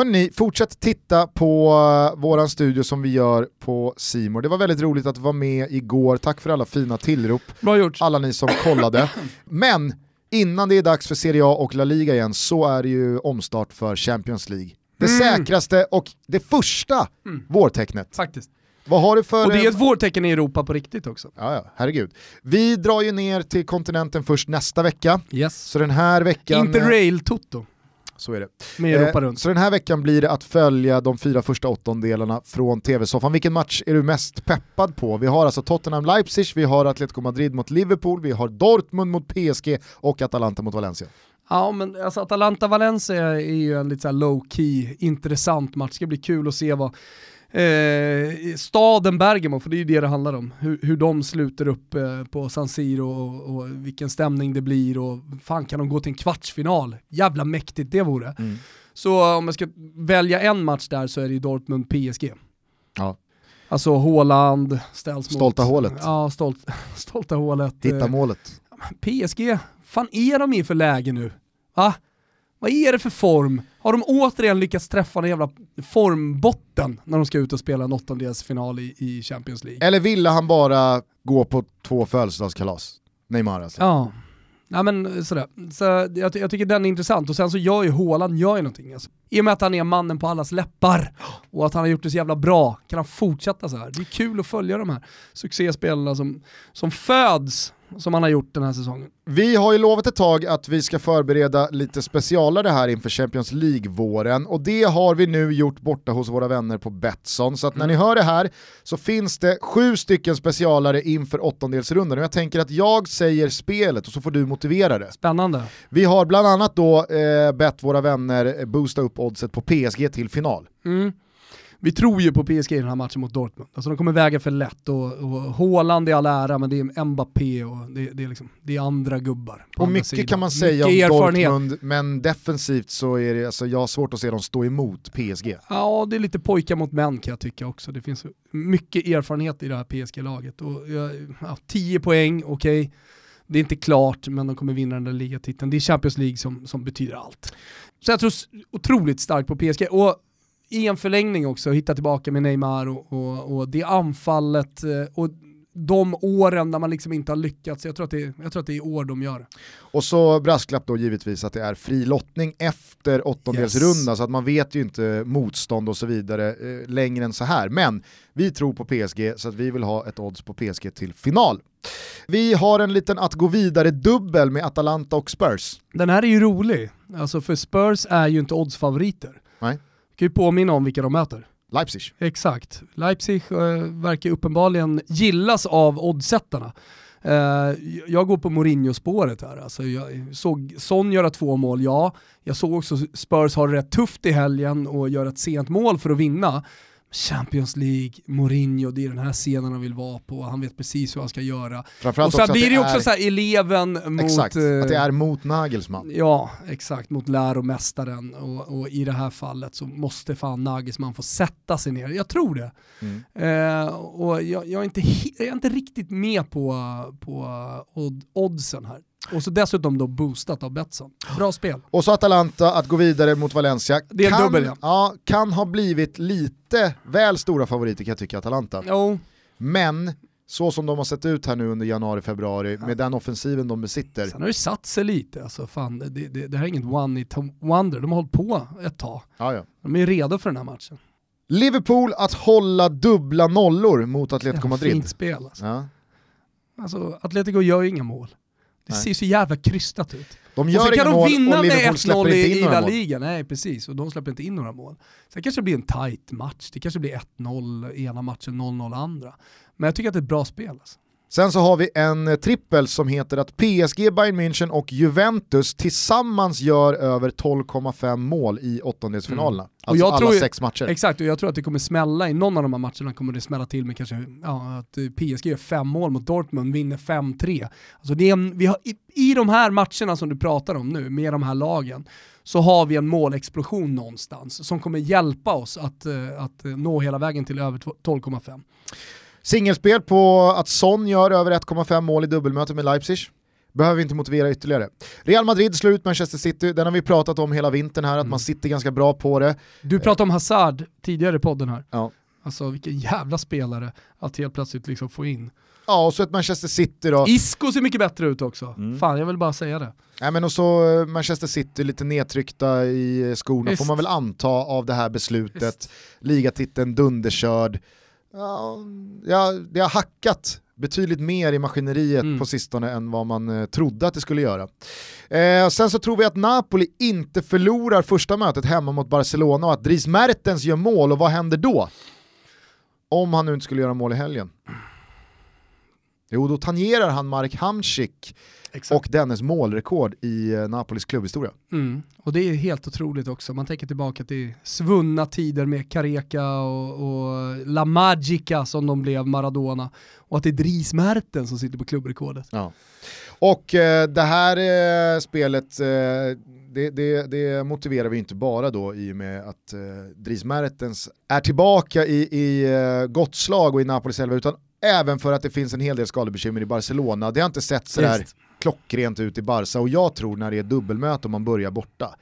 Speaker 1: Hörni, fortsätt titta på uh, våran studio som vi gör på Simor. Det var väldigt roligt att vara med igår. Tack för alla fina tillrop,
Speaker 2: Bra gjort.
Speaker 1: alla ni som kollade. Men innan det är dags för Serie A och La Liga igen så är det ju omstart för Champions League. Det
Speaker 2: Mm.
Speaker 1: säkraste och det första
Speaker 2: Mm.
Speaker 1: vårtecknet.
Speaker 2: Faktiskt.
Speaker 1: Vad har du för...
Speaker 2: Och det är ett vårtecken i Europa på riktigt också.
Speaker 1: Ja, ja, herregud. Vi drar ju ner till kontinenten först nästa vecka.
Speaker 2: Yes.
Speaker 1: Så den här veckan...
Speaker 2: Interrail-toto
Speaker 1: Så är det.
Speaker 2: med Europa
Speaker 1: Eh,
Speaker 2: runt.
Speaker 1: Så den här veckan blir det att följa de fyra första åttondelarna från tv-soffan. Vilken match är du mest peppad på? Vi har alltså Tottenham-Leipzig, vi har Atletico Madrid mot Liverpool, vi har Dortmund mot PSG och Atalanta mot Valencia.
Speaker 2: Ja men alltså Atalanta-Valencia är ju en lite så här low-key intressant match. Det ska bli kul att se vad eh, staden Bergamo, för det är ju det det handlar om, hur, hur de sluter upp eh, på San Siro och, och vilken stämning det blir och fan kan de gå till en kvartsfinal? Jävla mäktigt det vore. Så om jag ska välja en match där så är det ju Dortmund-PSG.
Speaker 1: Ja.
Speaker 2: Alltså Haaland ställs mot...
Speaker 1: Stolta hålet.
Speaker 2: Ja, stolt, stolta hålet.
Speaker 1: Hitta
Speaker 2: Eh,
Speaker 1: målet.
Speaker 2: PSG, fan är de i för läge nu? Va? Vad är det för form? Har de återigen lyckats träffa en jävla formbotten när de ska ut och spela en åttondelsfinal i, i Champions League?
Speaker 1: Eller ville han bara gå på två födelsedagskalas? Neymar alltså.
Speaker 2: Ja. Ja men sådär. Så jag, jag tycker den är intressant och sen så gör ju Haaland gör ju någonting. Alltså. I och med att han är mannen på allas läppar och att han har gjort det så jävla bra kan han fortsätta så här. Det är kul att följa de här succéspelarna som, som föds som han har gjort den här säsongen.
Speaker 1: Vi har ju lovat ett tag att vi ska förbereda lite specialare här inför Champions League-våren och det har vi nu gjort borta hos våra vänner på Betsson. Så att när ni hör det här så finns det sju stycken specialare inför åttondelsrundan och jag tänker att jag säger spelet och så får du motivera det.
Speaker 2: Spännande.
Speaker 1: Vi har bland annat då eh, bett våra vänner boosta upp oddset på PSG till final.
Speaker 2: Mm. Vi tror ju på PSG i den här matchen mot Dortmund. Alltså de kommer väga för lätt och, och Haaland är all ära men det är Mbappé och det, det, är, liksom, det är andra gubbar.
Speaker 1: Och
Speaker 2: andra
Speaker 1: mycket
Speaker 2: sidan.
Speaker 1: kan man säga
Speaker 2: Mycket
Speaker 1: om. Dortmund, men defensivt så är det, alltså, jag har svårt att se dem stå emot PSG.
Speaker 2: Ja, det är lite pojkar mot män kan jag tycka också. Det finns mycket erfarenhet i det här PSG-laget. Och, ja, ja, 10 poäng, okej. Det är inte klart, men de kommer vinna den där ligatiteln. Det är Champions League som, som betyder allt. Så jag tror otroligt starkt på PSG. Och i en förlängning också, hitta tillbaka med Neymar och, och, och det anfallet eh, och de åren när man liksom inte har lyckats. Jag tror att det, jag tror att det är år de gör.
Speaker 1: Och så brasklapp då givetvis att det är fri lottning efter åttondelsrunda
Speaker 2: Yes.
Speaker 1: så att man vet ju inte motstånd och så vidare eh, längre än så här. Men vi tror på PSG så att vi vill ha ett odds på PSG till final. Vi har en liten att gå vidare dubbel med Atalanta och Spurs.
Speaker 2: Den här är ju rolig, alltså för Spurs är ju inte oddsfavoriter.
Speaker 1: Nej.
Speaker 2: Kan ju påminna om vilka de möter.
Speaker 1: Leipzig.
Speaker 2: Exakt. Leipzig eh, verkar uppenbarligen gillas av oddsättarna. Eh, jag går på Mourinho-spåret här. Alltså, jag såg Son göra två mål, ja. Jag såg också Spurs ha det rätt tufft i helgen och göra ett sent mål för att vinna. Champions League, Mourinho, det är den här scenen han vill vara på, han vet precis hur han ska göra.
Speaker 1: Framförallt
Speaker 2: Och sen blir det ju också
Speaker 1: är,
Speaker 2: så här eleven mot...
Speaker 1: Exakt,
Speaker 2: eh,
Speaker 1: att det är mot Nagelsmann.
Speaker 2: Ja, exakt, mot läromästaren. Och, och i det här fallet så måste fan Nagelsmann få sätta sig ner. Jag tror det.
Speaker 1: Mm.
Speaker 2: Eh, och jag, jag, är inte, jag är inte riktigt med på, på odd, oddsen här. Och så dessutom då boostat av Betsson. Bra spel.
Speaker 1: Och så Atalanta att gå vidare mot Valencia.
Speaker 2: Det är en
Speaker 1: kan,
Speaker 2: dubbel, ja.
Speaker 1: ja. Kan ha blivit lite väl stora favoriter kan jag tycka, Atalanta.
Speaker 2: Jo,
Speaker 1: Men så som de har sett ut här nu under januari-februari, med den offensiven de besitter,
Speaker 2: sen har det satt sig lite. Alltså, fan, det, det, det här är inget one hit wonder, de har hållit på ett tag.
Speaker 1: ja, ja.
Speaker 2: De är redo för den här matchen.
Speaker 1: Liverpool att hålla dubbla nollor mot Atletico
Speaker 2: Ja,
Speaker 1: Madrid.
Speaker 2: Fint spel alltså.
Speaker 1: Ja.
Speaker 2: alltså. Atletico gör ju inga mål. Det
Speaker 1: Nej.
Speaker 2: ser så jävla krystat ut.
Speaker 1: De
Speaker 2: Och
Speaker 1: gör
Speaker 2: så
Speaker 1: inga
Speaker 2: kan de vinna
Speaker 1: och
Speaker 2: med
Speaker 1: Liverpool släpper
Speaker 2: 1-0
Speaker 1: inte
Speaker 2: i, i La. Liga. Nej precis, och de släpper inte in några mål. Sen kanske det blir en tight match, det kanske blir 1-0 ena matchen, 0-0 andra. Men jag tycker att det är ett bra spel. Alltså.
Speaker 1: Sen så har vi en eh, trippel som heter att PSG, Bayern München och Juventus tillsammans gör över 12,5 mål i åttondelsfinalerna.
Speaker 2: Och
Speaker 1: Alltså alla
Speaker 2: tror
Speaker 1: sex matcher.
Speaker 2: Exakt, och jag tror att det kommer smälla i någon av de här matcherna kommer det smälla till med kanske ja, att eh, PSG gör fem mål mot Dortmund, vinner 5-3. Alltså det är en, vi har, i, I de här matcherna som du pratar om nu, med de här lagen, så har vi en målexplosion någonstans som kommer hjälpa oss att, eh, att nå hela vägen till över 12,5.
Speaker 1: Singelspel på att Son gör över 1,5 mål i dubbelmöte med Leipzig. Behöver vi inte motivera ytterligare. Real Madrid slår ut Manchester City, den har vi pratat om hela vintern här, att
Speaker 2: Mm.
Speaker 1: man sitter ganska bra på det.
Speaker 2: Du pratade om Hazard tidigare i podden här.
Speaker 1: Ja.
Speaker 2: Alltså vilken jävla spelare att helt plötsligt liksom få in.
Speaker 1: Ja, och så ett Manchester City då.
Speaker 2: Isco ser mycket bättre ut också.
Speaker 1: Mm.
Speaker 2: Fan, jag vill bara säga det.
Speaker 1: Nej, men och så eh, Manchester City lite nedtryckta i skorna
Speaker 2: Visst.
Speaker 1: får man väl anta av det här beslutet.
Speaker 2: Visst.
Speaker 1: Ligatiteln dunderkörd. Ja, det har hackat betydligt mer i maskineriet
Speaker 2: Mm.
Speaker 1: på sistone än vad man eh, trodde att det skulle göra. Eh, sen så tror vi att Napoli inte förlorar första mötet hemma mot Barcelona och att Dries Mertens gör mål och vad händer då? Om han nu inte skulle göra mål i helgen. Jo, då tangerar han Marek Hamsik
Speaker 2: Exakt.
Speaker 1: och dennes målrekord i eh, Napolis klubbhistoria.
Speaker 2: Mm. Och det är helt otroligt också. Man tänker tillbaka till svunna tider med Careca och, och La Magica som de blev Maradona. Och att det är Dries Mertens som sitter på klubbrekordet.
Speaker 1: Ja. Och eh, det här eh, spelet, eh, det, det, det motiverar vi inte bara då i och med att eh, Dries Mertens är tillbaka i, i eh, gott slag och i Napolis elva, utan även för att det finns en hel del skadebekymmer i Barcelona. Det har inte sett sådär
Speaker 2: Visst.
Speaker 1: Klockrent ut i Barca och jag tror när det är dubbelmöte och man börjar borta,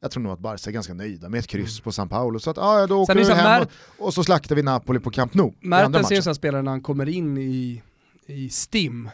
Speaker 1: jag tror nog att Barca är ganska nöjda med ett kryss på San Paolo. Så att ah, ja, då åker vi hem och, och så slaktar vi Napoli på Camp Nou.
Speaker 2: Mertens är en sån spelare när han kommer in i, i STIM,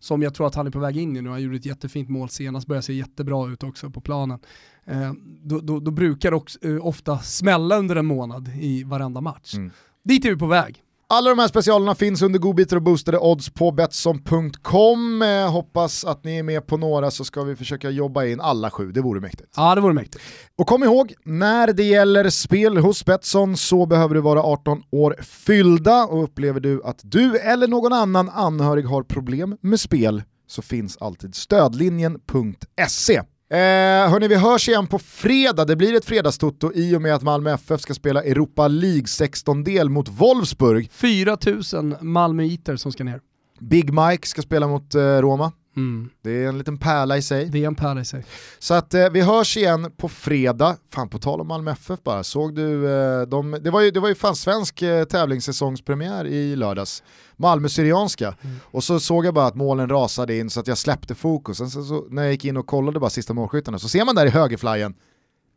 Speaker 2: som jag tror att han är på väg in i nu. Han gjorde ett jättefint mål senast, börjar se jättebra ut också på planen. Eh, då, då, då brukar det också, eh, ofta smälla under en månad i varenda match.
Speaker 1: Mm.
Speaker 2: Dit är vi på väg.
Speaker 1: Alla de här specialerna finns under godbitar och boostade odds på Betsson.com. Eh, hoppas att ni är med på några så ska vi försöka jobba in alla sju, det vore mäktigt.
Speaker 2: Ja, det vore mäktigt.
Speaker 1: Och kom ihåg, när det gäller spel hos Betsson så behöver du vara 18 år fyllda och upplever du att du eller någon annan anhörig har problem med spel så finns alltid stödlinjen.se. Eh, hörni, vi hörs igen på fredag. Det blir ett fredagstoto i och med att Malmö FF ska spela Europa League 16-del mot Wolfsburg.
Speaker 2: 4000 Malmöiter som ska ner.
Speaker 1: Big Mike ska spela mot eh, Roma.
Speaker 2: Mm.
Speaker 1: Det är en liten pärla i sig.
Speaker 2: Det är en pärla i sig.
Speaker 1: Så att eh, vi hörs igen på fredag. Fan på tal om Malmö FF bara, såg du, eh, de, det, var ju, det var ju fan svensk eh, tävlingssäsongspremiär i lördags. Malmö Syrianska.
Speaker 2: Mm.
Speaker 1: Och så såg jag bara att målen rasade in så att jag släppte fokus. Sen så, så, när jag gick in och kollade bara sista målskyttarna så ser man där i högerflyen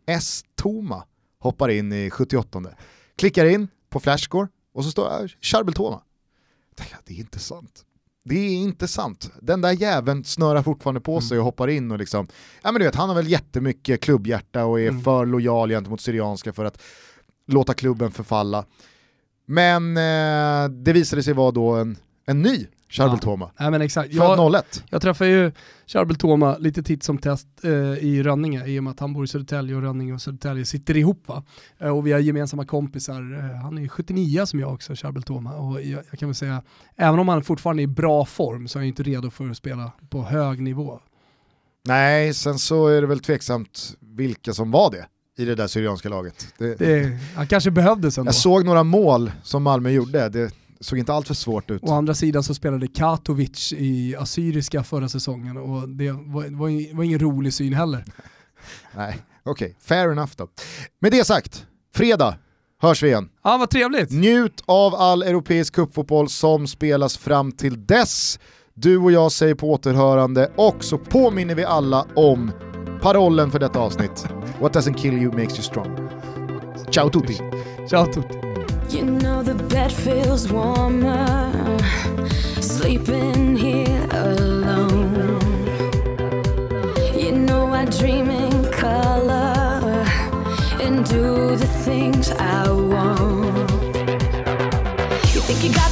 Speaker 1: S. Toma hoppar in i 78. Klickar in på flashscore och så står det Charbel Toma. Det är inte sant. Det är inte sant. Den där jäveln snörar fortfarande på sig och hoppar in och liksom, ja men du vet han har väl jättemycket klubbhjärta och är
Speaker 2: Mm.
Speaker 1: för lojal gentemot Syrianska för att låta klubben förfalla. Men eh, det visade sig vara då en, en ny Charbel
Speaker 2: Ja.
Speaker 1: Toma.
Speaker 2: Nej men exakt. Jag,
Speaker 1: 01.
Speaker 2: jag träffar ju Charbel Toma lite titt som test eh, i Rönninge i och med att han bor i Södertälje och Rönninge och Södertälje sitter ihop va. Eh, och vi har gemensamma kompisar. Eh, han är 79 som jag också, Charbel Toma. Och jag, jag kan väl säga, även om han fortfarande är i bra form så är han inte redo för att spela på hög nivå.
Speaker 1: Nej, sen så är det väl tveksamt vilka som var det i det där Syrianska laget. Det,
Speaker 2: Det, han kanske behövdes ändå.
Speaker 1: jag såg några mål som Malmö gjorde, det såg inte alltför svårt ut.
Speaker 2: Å andra sidan så spelade Katovic i Assyriska förra säsongen och det var, var, var ingen rolig syn heller.
Speaker 1: Nej, okej, fair enough då. Med det sagt, fredag hörs vi igen.
Speaker 2: Ja, vad trevligt.
Speaker 1: Njut av all europeisk cupfotboll som spelas fram till dess. Du och jag säger på återhörande och så påminner vi alla om parollen för detta avsnitt. What doesn't kill you makes you stronger. Ciao tutti!
Speaker 2: Ciao tutti.
Speaker 3: You know the bed feels warmer sleeping here alone. You know I dream in color and do the things I want. You think you got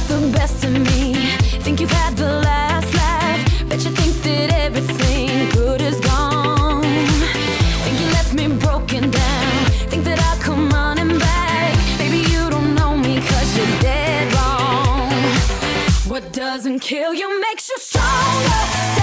Speaker 3: kill you makes you stronger.